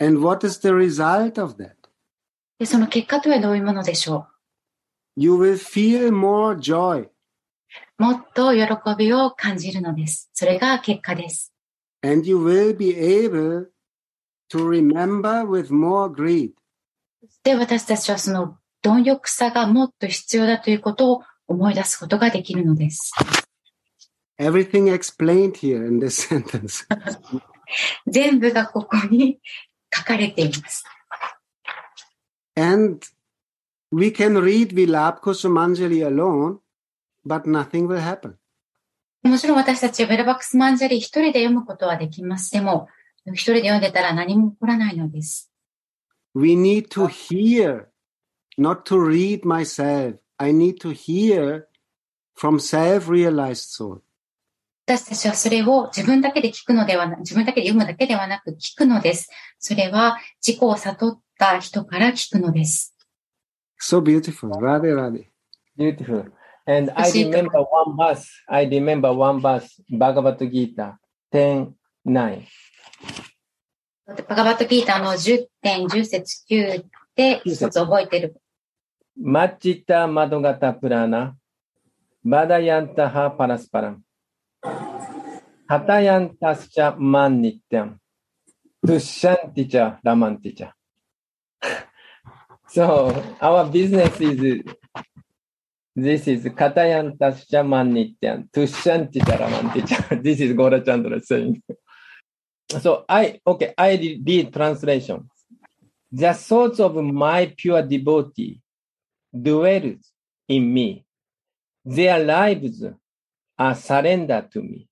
Speaker 7: And what is the result of that?
Speaker 5: で、その結果とはどういうものでしょ
Speaker 7: You will feel more joy
Speaker 5: うもっと喜びを感じるのです。それが結果です。
Speaker 7: and you will be able to remember with more greed.
Speaker 5: で、私たちはその貪欲さがもっと必要だということを思い出すことができるのです。
Speaker 7: Everything explained here in this sentence.
Speaker 5: 全部がここに書かれています。
Speaker 7: And we can read Vilap Kusumanjali alone, but nothing will happen.
Speaker 5: もちろん私たちはベルバックスマンジャリー一人で読むことはできます。でも、一人で読んでたら何も起こらないのです。
Speaker 7: We need to hear, not to read myself. I need to hear from self-realized soul.
Speaker 5: 私たちはそれを自分だけで聞くのではな、自分だけで読むだけではなく聞くのです。それは自己を悟った人から聞くのです。
Speaker 7: So beautiful.
Speaker 2: Beautiful. And I remember one verse. I remember one verse. Bhagavad Gita 10 9.
Speaker 5: バガバットギーターの10点、10節9で一つ覚えている。
Speaker 2: マッチタマドガタプラナ。バダヤンタハパラスパラン。ハタヤンタスチャマンニッテャン。トゥッシャンティチャラマンティチャ。so, our business is This is Katayanta Shamanityan, Tushanticha Ramanticha. This is Gora Chandra saying. So I, okay, I read translation. The thoughts of my pure devotee dwells in me. Their lives are surrendered to me.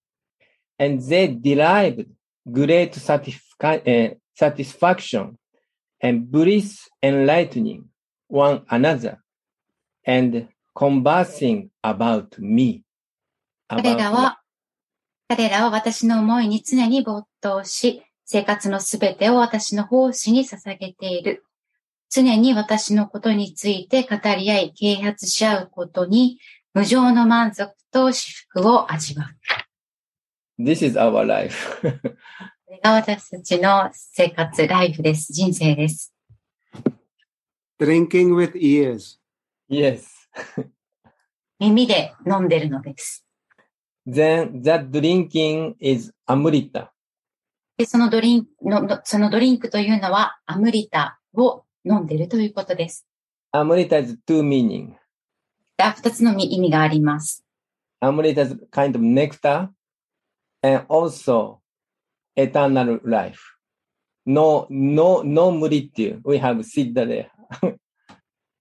Speaker 2: And they derived great eh, satisfaction and bliss enlightening one another and conversing about me.
Speaker 5: 彼らは、彼らは私の思いに常に没頭し、生活のすべてを私の奉仕に捧げている。常に私のことについて語り合い、啓発し合うことに、無常の満足と至福を味わう。
Speaker 2: This is our life.
Speaker 5: これが私たちの生活、ライフです。人生です。
Speaker 7: Drinking with ears.
Speaker 2: yes.
Speaker 5: 耳で飲んでるのです。
Speaker 2: Then that drinking is amrita.
Speaker 5: で、そのドリンクの、のそのドリンクというのはアムリタを飲んでるということです。
Speaker 2: Amrita has two meaning.
Speaker 5: 二つの意味があります。
Speaker 2: Amrita is kind of nectar and also eternal life. No, no, no 無理っていう。We have sit there.
Speaker 5: ア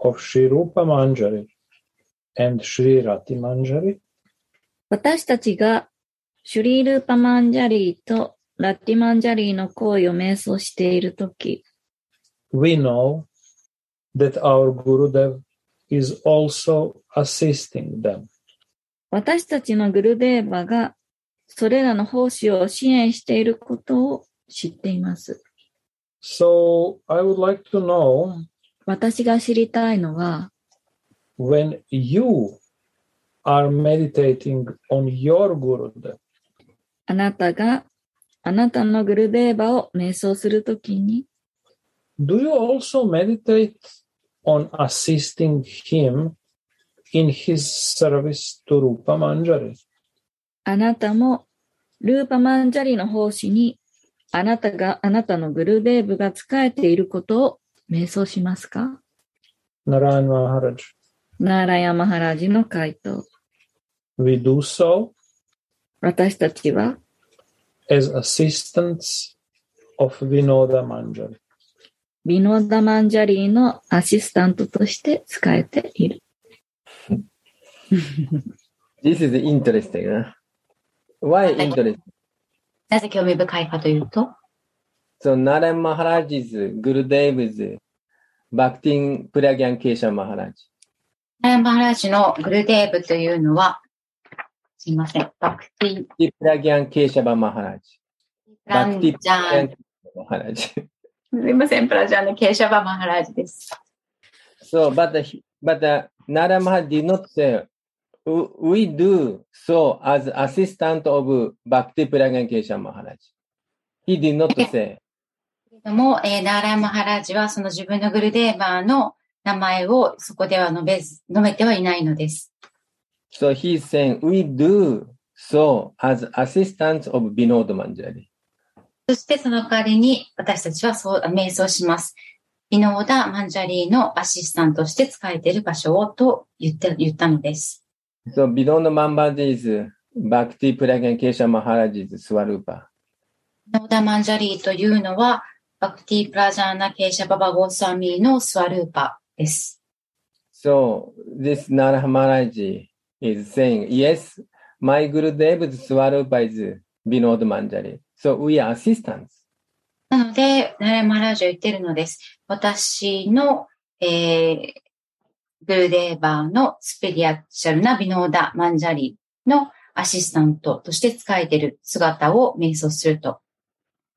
Speaker 3: of Sri Rupa Manjari and Sri Rati Manjari,
Speaker 4: 私たちがシュリールーパマンジャリーとラッティマンジャリーの行為を瞑想しているとき、
Speaker 3: we know that our Gurudev is also assisting them.
Speaker 4: 私たちのグルデーバがそれらの奉仕を支援していることを知っています。
Speaker 3: So I would like to know
Speaker 4: 私が知りたいのは、
Speaker 3: when you are meditating on your Gurudev,
Speaker 4: あなたがあなたのグルデーバを瞑想するときに、
Speaker 3: do you also meditate on assisting him in his service to Rupa Manjari?
Speaker 4: あなたもルーパマンジャリの奉仕にあなたがあなたのグルデーブが仕えていることを瞑想しますか
Speaker 3: Narayan Maharaj.
Speaker 4: ナーラヤマハラジの回答。
Speaker 3: We do so
Speaker 4: 私たちは
Speaker 3: as assistants of Vinoda Manjari.
Speaker 4: ビノーダマンジャリーのアシスタントとして仕えている。
Speaker 2: This is interesting. Huh? Why interesting?
Speaker 5: なぜ興味深いかというと、
Speaker 2: So Narayan Maharaj's Gurudev's Bhaktin Pragyan Kesha Maharaj.
Speaker 5: ナヤンマハラージのグルデーブというのは、すいません、バクティ
Speaker 2: Maharaj.
Speaker 5: プラン
Speaker 2: Bhakti
Speaker 5: ジャー
Speaker 2: Pragyan Maharaj.
Speaker 5: すいません、プラジャーのケーシャバマハラージです。
Speaker 2: So, but the, but the Narayan Maharaj did not say, "W- we do so as assistant of Bhakti Pragyan Kesha Maharaj. He did not say.
Speaker 5: けれども、えーナーラヤマハラージはその自分のグルデーバーの名前をそこでは述べず、述べてはいないのです。
Speaker 2: So he's saying, we do so as assistants of Vinod Manjari.
Speaker 5: そしてその代わりに私たちはそう、瞑想します。ビノーダ・マンジャリーのアシスタントとして仕えている場所をと言って、言ったのです。
Speaker 2: So Vinod Manjari is Bhakti Prajnana Keshava Maharaj's Swarupa.
Speaker 5: ビノーダ・マンジャリーというのは、バクティ・プラジャーナ・ケーシャ・ババ・ゴーサミーのスワルーパです。
Speaker 2: So this Narayan Maharaj is saying, yes, my Gurudev's Swarupa is Vinod Manjari. So we are assistants.
Speaker 5: なので、ナレマハラージは言ってるのです。私の、えー、グルデーバーのスペリアチャルなビノーダ・マンジャリのアシスタントとして使えている姿を瞑想すると。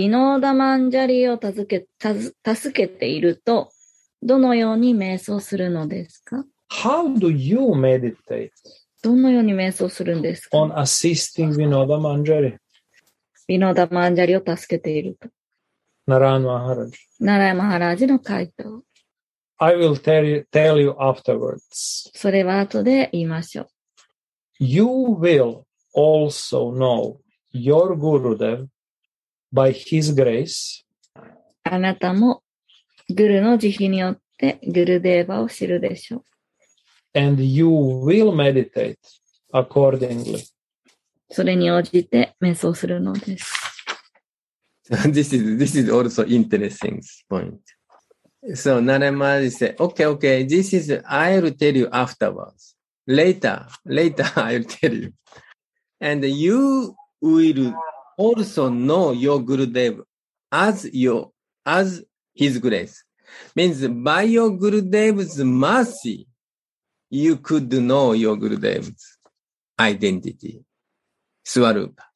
Speaker 4: ビノーマンジャリを助け、助けていると、どのように瞑想するのですか？どのように瞑想するんですか
Speaker 3: ?On
Speaker 4: 田マンジャリ。を助けていると。ナラーマハ。の回答。それは後で言いましょう。
Speaker 3: You will also know your Gurudev by his grace
Speaker 4: あなたもグルの慈悲によってグルデーバを知るでしょう。
Speaker 3: and you will meditate accordingly.
Speaker 4: それに応じて瞑想するのです。
Speaker 2: this is this is also interesting point. So Narayana said, okay, okay, this is, I'll tell you afterwards. Later, later I'll tell you. And you will also know your Gurudev as your, as his grace. Means by your Gurudev's mercy, you could know your Gurudev's identity. Swarupa.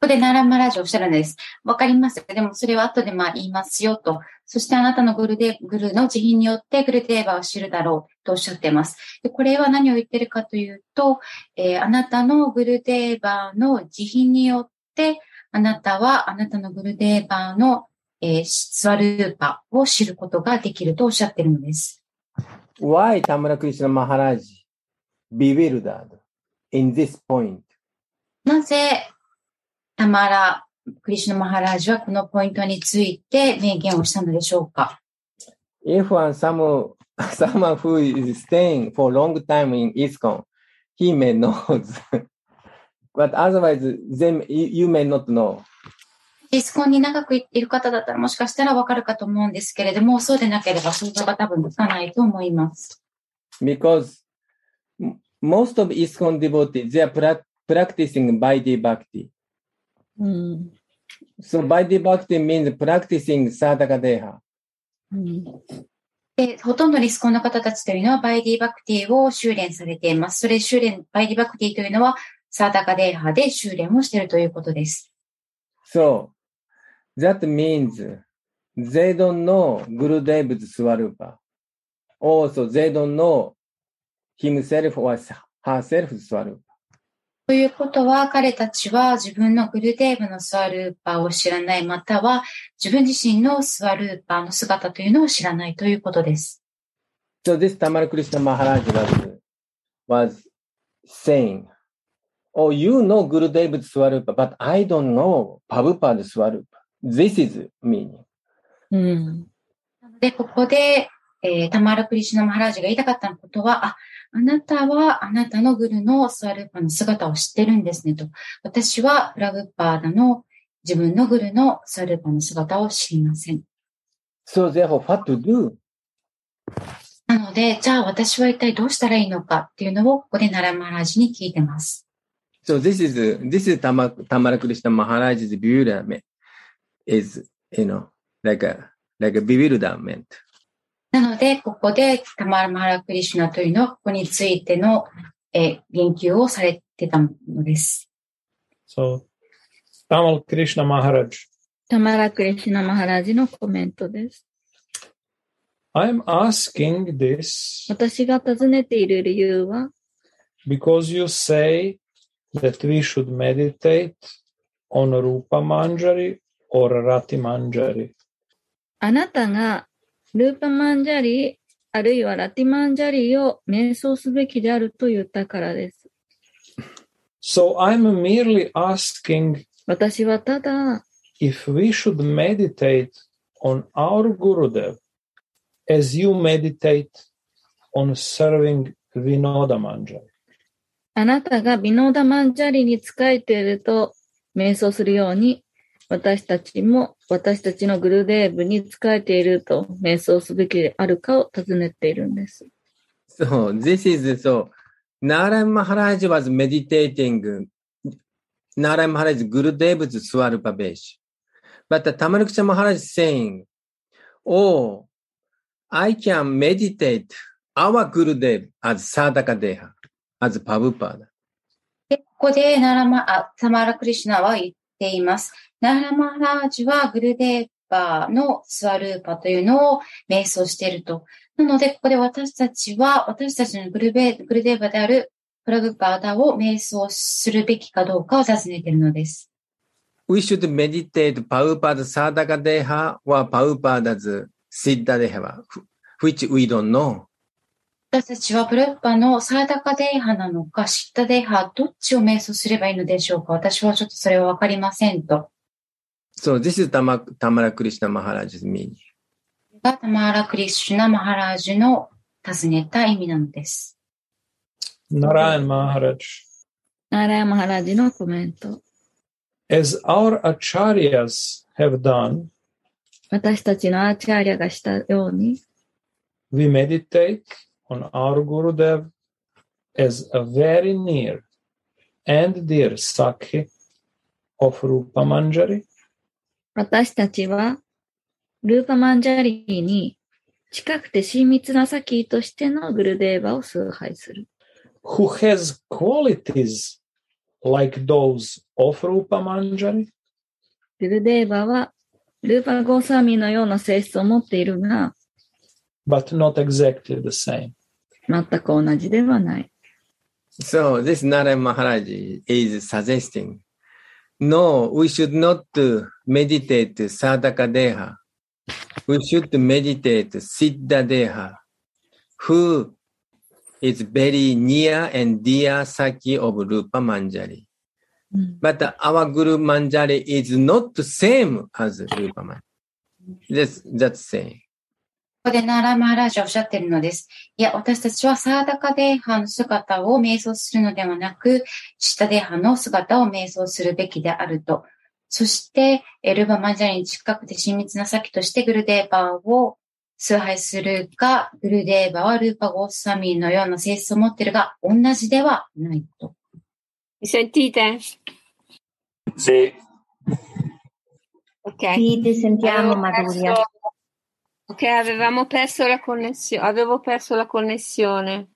Speaker 5: ここでナラマラジおっしゃるんです。わかります。でもそれは後でまあ言いますよと。そしてあなたのグルデ、グルの自品によってグルデーバーを知るだろうとおっしゃっています。でこれは何を言ってるかというと、えーあなたのグルデーバーの自品によって、っ、あなたはあなたのグルデーバーの、えー、スワルーパを知ることができるとおっしゃってるのです。なぜタマラクリシナマハラジはこのポイントについて明言をしたのでしょうか？
Speaker 2: But otherwise, then you may not know.
Speaker 5: イスコンに長くいる方だったらもしかしたらわかるかと思うんですけれども、そうでなければ想像が多分つかないと思います。
Speaker 2: Because most of ISKCON devotees, they are pra- practicing Vaidhi Bhakti.
Speaker 4: うん。
Speaker 2: So Vaidhi Bhakti means practicing Sadhaka Deha.
Speaker 4: うん。
Speaker 5: で、ほとんどイスコンの方たちというのはバイディバクティを修練されています。それ修練、バイディバクティというのはサータカデーハで修練をしているということです。
Speaker 2: So that means they don't know Gurudev's Swarupa. Also, they don't know himself or herself Swarupa.
Speaker 5: ということは、彼たちは自分のグルデーブのスワルーパーを知らない、または自分自身のスワルーパーの姿というのを知らないということです。
Speaker 2: So this Tamara Krishna Maharaj was, was saying, Oh, you know Gurudev's Swarupa, but I don't know Prabhupada Swarupa. This is meaning.
Speaker 4: うん。
Speaker 5: で、ここで、えータマーラ・クリシュナ・マハラージが言いたかったことは、あ、あなたはあなたのグルのスワルーパの姿を知ってるんですねと。私はプラブッパーダの自分のグルのスワルーパの姿を知りません。
Speaker 2: So therefore, what to do?
Speaker 5: なので、じゃあ私は一体どうしたらいいのかっていうのをここでナラマハラージに聞いてます。
Speaker 2: So this is, this is Tama, Tamara Krishna Maharaj's bewilderment is, you know, like a, like a bewilderment.
Speaker 5: なので、ここでタマーラ・マハラ・クリシュナというのはここについての、えー言及をされてたのです。
Speaker 3: So, Tamal Krishna Maharaj,
Speaker 4: タマラ・クリシュナ・マハラジのコメントです。
Speaker 3: I'm asking this
Speaker 4: 私が尋ねている理由は、
Speaker 3: because you say that we should meditate on Rupa Manjari or Rati Manjari.
Speaker 4: あなたがルーパマンジャリー、あるいはラティマンジャリーを瞑想すべきであると言ったからです。
Speaker 3: So I'm merely asking
Speaker 4: 私はただ、
Speaker 3: if we should meditate on our Gurudev as you meditate on serving Vinoda Manjari.
Speaker 4: あなたがビノーダマンジャリに仕えていると瞑想するように、私たちも私たちのグルデーブに仕えていると瞑想すべきであるかを尋ねているんです。
Speaker 2: So this is so Narayan Maharaj was meditating Narayan Maharaj Gurudev's Swarupa Besh. But Tamaruksha Maharaj is saying, Oh, I can meditate our Gurudev as Sadaka Deha, as Prabhupada.
Speaker 5: で、ここでナラマ、あ、サマーラ・クリシュナは言っています。ナラマハラージはグルデーバーのスワルーパというのを瞑想していると。なので、ここで私たちは、私たちのグルベグルデーバーであるプラグパーダを瞑想するべきかどうかを尋ねているのです。
Speaker 2: We should meditate Prabhupada's Sadhaka Deha or Prabhupada's Siddha Deha, which we don't know.
Speaker 5: 私たちはプラグパのサーダカデーハなのか、シッタデーハ、どっちを瞑想すればいいのでしょうか？私はちょっとそれはわかりませんと。
Speaker 2: So this is Tama- Tamara Krishna Maharaj's meaning.
Speaker 5: がタマーラ・クリシュナ・マハラージュの尋ねた意味なのです。
Speaker 3: Narayan Maharaj.
Speaker 4: ナーラヤマハラジのコメント。
Speaker 3: As our acharyas have done,
Speaker 4: 私たちのアーチャーリアがしたように、
Speaker 3: we meditate on our Gurudev as a very near and dear Sakhi of Rupa Manjari,
Speaker 4: 私たちは、ルーパマンジャリーに近くて親密なサキーとしてのグルデーバを崇拝する。
Speaker 3: who has qualities like those of Rupa Manjari,
Speaker 4: グルデーバは、ルーパゴーサーミーのような性質を持っているが、
Speaker 3: but not exactly the same.
Speaker 4: 全く同じではない。
Speaker 2: So this Narayan Maharaj is suggesting, no, we should not meditate sadhaka deha. We should meditate siddha deha, who is very near and dear Saki of Rupa Manjari.
Speaker 4: うん、
Speaker 2: But our Guru Manjari is not same as Rupa Manjari. That's, that's saying.
Speaker 5: ここでナーラマハラージはおっしゃっているのです。いや、私たちはサーダカデーハの姿を瞑想するのではなく、シッタデーハの姿を瞑想するべきであると。そして、エルバマンジャリに近くて親密な先としてグルデーバーを崇拝するか、グルデーバーはルーパゴースサミーのような性質を持っているが、同じではないと。
Speaker 8: Sentite?
Speaker 1: Sì,
Speaker 8: Ok.
Speaker 9: Sì, ti sentiamo, Maduria.
Speaker 8: perso- Ok, avevamo perso la connessione. Avevo perso la connessione.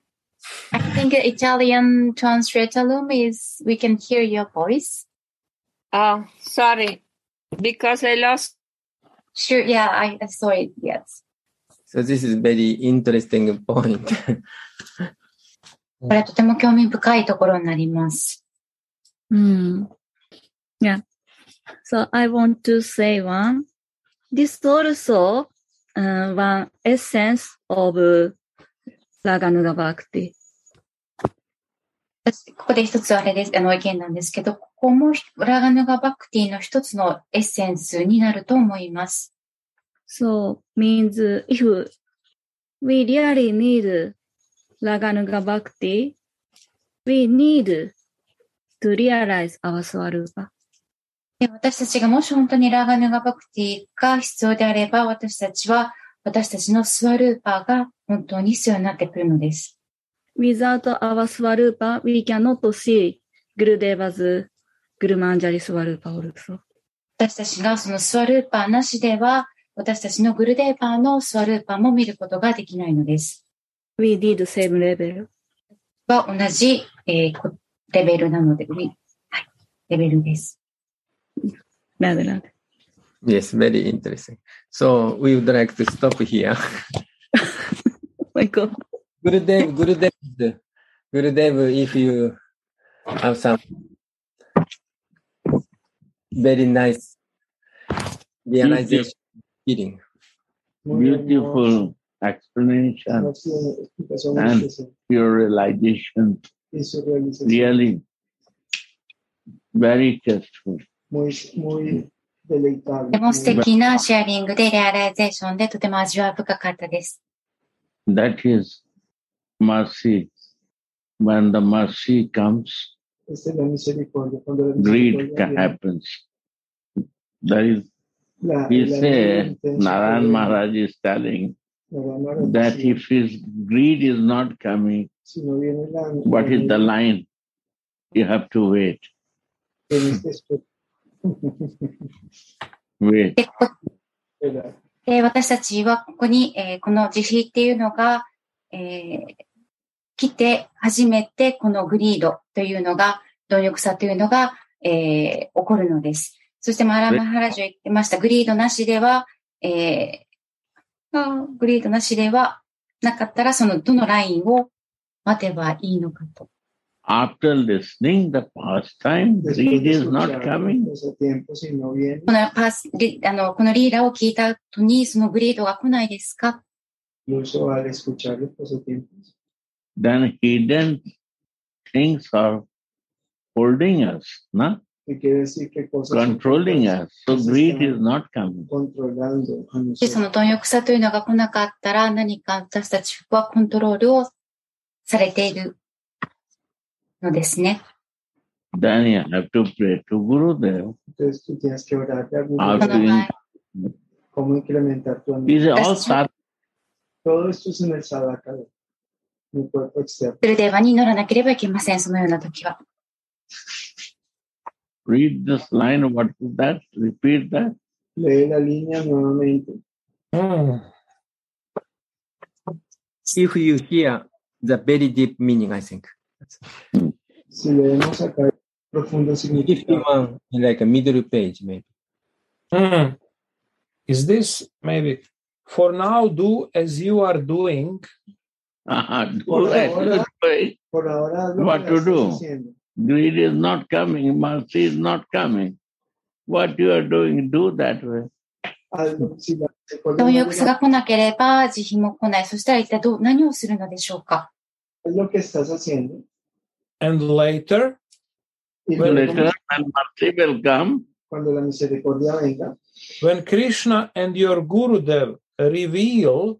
Speaker 5: I think Italian translator room is, we can hear your voice.
Speaker 8: Oh, sorry. Because I lost.
Speaker 5: Sure, yeah, I, I saw it, yes.
Speaker 2: So this is very interesting point.
Speaker 5: これはとても興味深いところになります。
Speaker 4: うん。Yeah. So I want to say one. This also uh, one essence。
Speaker 5: ここで一つあれです、あの意見なんですけど、ここもラガヌガバクティの一つのエッセンスになると思います。
Speaker 4: そう means if we really need ラガヌガバクティ we need to realize our s w a r u p a
Speaker 5: で私たちがもし本当にラガヌガバクティが必要であれば、私たちは私たちのスワルーパーが本当に必要になってくるのです。
Speaker 4: Without our Swarupa, we cannot see Gurudeva's Gurumanjari Swarupa also.
Speaker 5: 私たちがそのスワルーパーなしでは、私たちのグルデーパーのスワルーパーも見ることができないのです。
Speaker 4: We need same level.
Speaker 5: は同じ、えーこレベルなので、はい、レベルです。
Speaker 4: Rather
Speaker 2: yes, very interesting. So we would like to stop here.
Speaker 4: My God.
Speaker 2: Gurudev, Gurudev, Gurudev, if you have some very nice realization feeling.
Speaker 1: beautiful explanation and pure realization. Really very tasteful
Speaker 5: とても素敵なシェアリングで、レアライゼーションでとても味わい深かったです。
Speaker 1: That is mercy. When the mercy comes,
Speaker 3: Esta es la misericordia. Cuando la
Speaker 1: greed
Speaker 3: misericordia
Speaker 1: ca-
Speaker 3: viene,
Speaker 1: happens. That is,
Speaker 3: la-
Speaker 1: he
Speaker 3: la
Speaker 1: said,
Speaker 3: intención
Speaker 1: Naran
Speaker 3: de-
Speaker 1: Maharaj is telling
Speaker 3: la ganaron,
Speaker 1: that
Speaker 3: si-
Speaker 1: if his greed is not coming,
Speaker 3: si no viene la-
Speaker 1: what is the line? You have to wait.
Speaker 5: で、こで私たちはここに、えーこの慈悲っていうのが、えー来て初めてこのグリードというのが、貪欲さというのが、えー起こるのです。そしてマーラマハラジュ言ってました、グリードなしでは、えーグリードなしではなかったら、そのどのラインを待てばいいのかと。
Speaker 1: After listening the past time,
Speaker 3: Después
Speaker 1: greed
Speaker 3: de
Speaker 1: is not coming.
Speaker 5: このパスリあのこのリーダーを聞いた後に、そのグリードが来ないですか
Speaker 1: Then hidden things are holding us,
Speaker 3: cosas
Speaker 1: controlling us. So greed is not coming.
Speaker 5: そ.の貪欲さというのが来なかったら、何か私たちはコントロールをされているのですね。
Speaker 1: Then you have to pray to Gurudev.
Speaker 3: Entonces tú tienes que orarle a Guru
Speaker 1: After
Speaker 5: Bueno,
Speaker 1: in-
Speaker 9: cómo incrementar tu
Speaker 1: These
Speaker 9: ánimo.
Speaker 1: are all sadhana.
Speaker 9: Todo esto es en el sadhaka de mi cuerpo externo.
Speaker 5: ブルデーバに乗らなければいけません、そのような時は。
Speaker 1: Read this line. What is that? Repeat that.
Speaker 9: Lee la línea nuevamente.
Speaker 3: Mm.
Speaker 2: If you hear the very deep meaning, I think.
Speaker 9: leemos acá el profundo
Speaker 2: If
Speaker 9: significado,
Speaker 2: one like a middle page, maybe.
Speaker 3: Mm. Is this maybe for now do as you are doing?
Speaker 1: Ah, do
Speaker 9: Por
Speaker 1: that.
Speaker 9: ahora-
Speaker 1: Wait.
Speaker 9: por ahora haz lo
Speaker 1: What
Speaker 9: que
Speaker 1: to
Speaker 9: estás
Speaker 1: do?
Speaker 9: haciendo.
Speaker 1: Greed is not coming. Mercy is not coming. What you are doing, do that way.
Speaker 9: Hazlo. Si la misericordia
Speaker 5: 貪
Speaker 9: no
Speaker 5: 欲さ
Speaker 9: llega,
Speaker 5: が来なければ慈悲も来ない。そしたら一体どう、何をするのでしょうか
Speaker 9: haz lo que estás haciendo.
Speaker 3: And later,
Speaker 9: Y luego,
Speaker 1: Later, when mercy will come,
Speaker 9: cuando la misericordia venga,
Speaker 3: when Krishna and your Gurudev reveal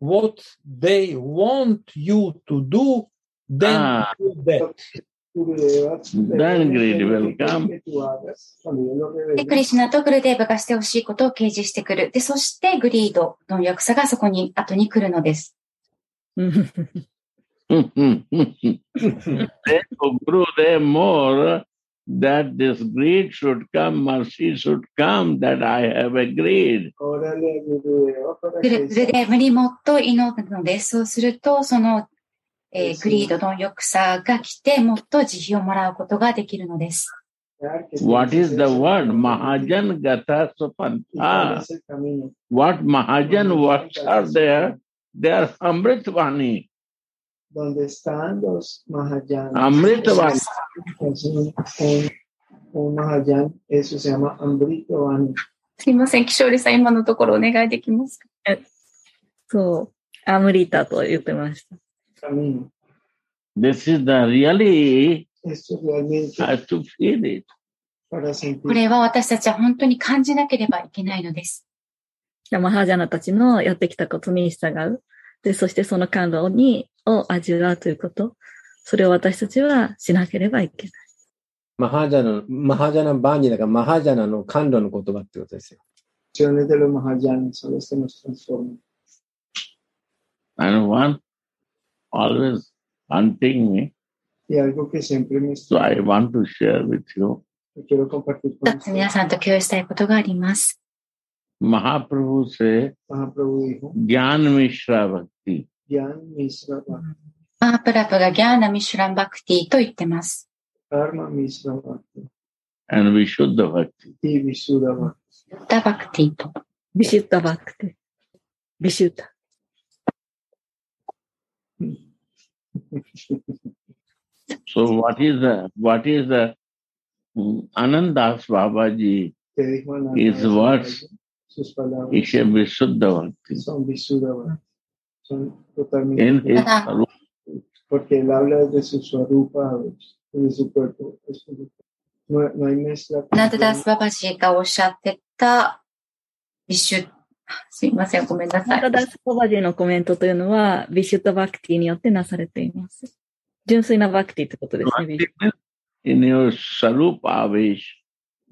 Speaker 3: what they want you to do, then
Speaker 1: Ah.
Speaker 3: do that.
Speaker 9: Gurudeva,
Speaker 1: Then greed will come.
Speaker 5: で、クリシュナとグルデーバがしてほしいことを掲示してくる。で、そしてグリード、貪欲さがそこに、後に来るのです。
Speaker 1: Therefore, Guru, they more that this greed should come, mercy should come, that I have agreed.
Speaker 5: グルデーバにもっと祈るのです。そうすると、その、えーグリード、貪欲さが来て、もっと慈悲をもらうことができるのです。
Speaker 1: What is the word? Mahajan Gata Supanta. What Mahajan works are there? They are Amritvani.
Speaker 9: Donde están los Mahayanas.
Speaker 1: Amritvani.
Speaker 9: Es un, un, un Mahayan, eso se llama Amritavani.
Speaker 5: すいません、キショーリさん、今のところお願いできますか
Speaker 4: そう、アムリタと言ってました。
Speaker 9: Camino.
Speaker 1: This is the really
Speaker 9: Esto realmente
Speaker 1: has to feel it.
Speaker 5: これは私たちは本当に感じなければいけないのです。
Speaker 4: マハージャナたちのやってきたことに従う。で、そしてその感動に、を味わうということ。それを私たちはしなければいけない。
Speaker 2: マハジャナ、マハジャナバーニーだから、マハジャナの感動の言葉ってことですよ。
Speaker 1: And one always hunting me. So I want to share with you.
Speaker 5: 皆さんと共有したいことがあります。
Speaker 1: Mahaprabhu say,
Speaker 9: Mahaprabhu dijo,
Speaker 1: Gyan Mishra Bhakti.
Speaker 9: Gyan Misra Bhakti,
Speaker 5: マープラプがギャーナ・ミシュラン・バクティと言ってます。
Speaker 9: Karma Misra Bhakti,
Speaker 1: and Vishuddha Bhakti.
Speaker 9: y Visuddha Bhakti.
Speaker 5: ブッダ・バクティと。
Speaker 4: ビシュッタバックテ。ビシュッタ。
Speaker 1: So what is the what is the mm, Anandas Babaji
Speaker 9: Que dijo Ananda,
Speaker 1: His words.
Speaker 9: Sus palabras
Speaker 1: is Bhakti.
Speaker 9: son Visuddha Bhakti. Son totalmente
Speaker 1: In his
Speaker 5: Ah.
Speaker 9: Porque él habla desde su swarupa, desde su cuerpo. No, no hay mezcla.
Speaker 5: ナンダダス・ババジーがおっしゃってた、ビシュ、すいません、ごめんなさい。
Speaker 4: ただ、スコバジーのコメントというのは、ビシュッタバクティによってなされています。純粋なバクティってことですね。
Speaker 1: in your Sarup Avesh,
Speaker 9: Visuddha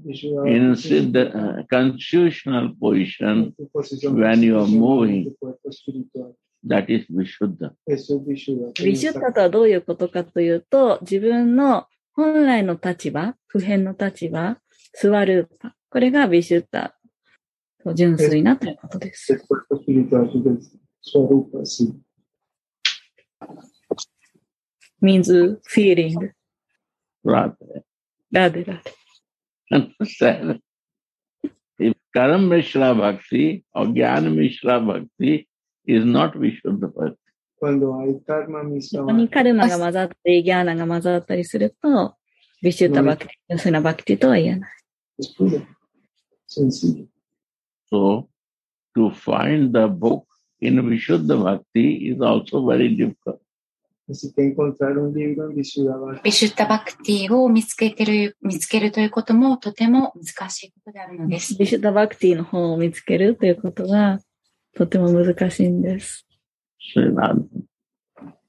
Speaker 1: in Siddha, uh, constitutional position, when you are moving. that is Vishuddha.
Speaker 4: ビシュッタとはどういうことかというと、自分の本来の立場、普遍の立場、座る。これがビシュッタ。純粋なということです。Means feeling. ラデラデ。
Speaker 1: Understand? If Karam Mishra Bhakti or Gyan Mishra Bhakti is not Vishuddha Bhakti.
Speaker 4: そこにカルマが混ざったり、ギャーナが混ざったりすると、ビシュッタバクティ、純粋なバクティとは言えない。
Speaker 9: sencillo.
Speaker 1: So to find the book in Vishuddha Bhakti is also very difficult.
Speaker 5: ビシュッタ・バクティを見つけてる、見つけるということもとても難しいことであるのです。
Speaker 4: ビシュッタバクティの本を見つけるということがとても難しいんです。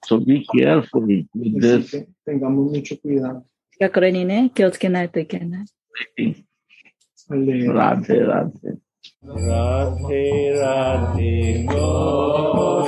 Speaker 1: So be careful with this
Speaker 9: que tengamos mucho cuidado
Speaker 4: がこれにね、気をつけないといけない。
Speaker 1: thing.
Speaker 9: al leer.
Speaker 1: Radhe, Radhe. Radhe Radhe Go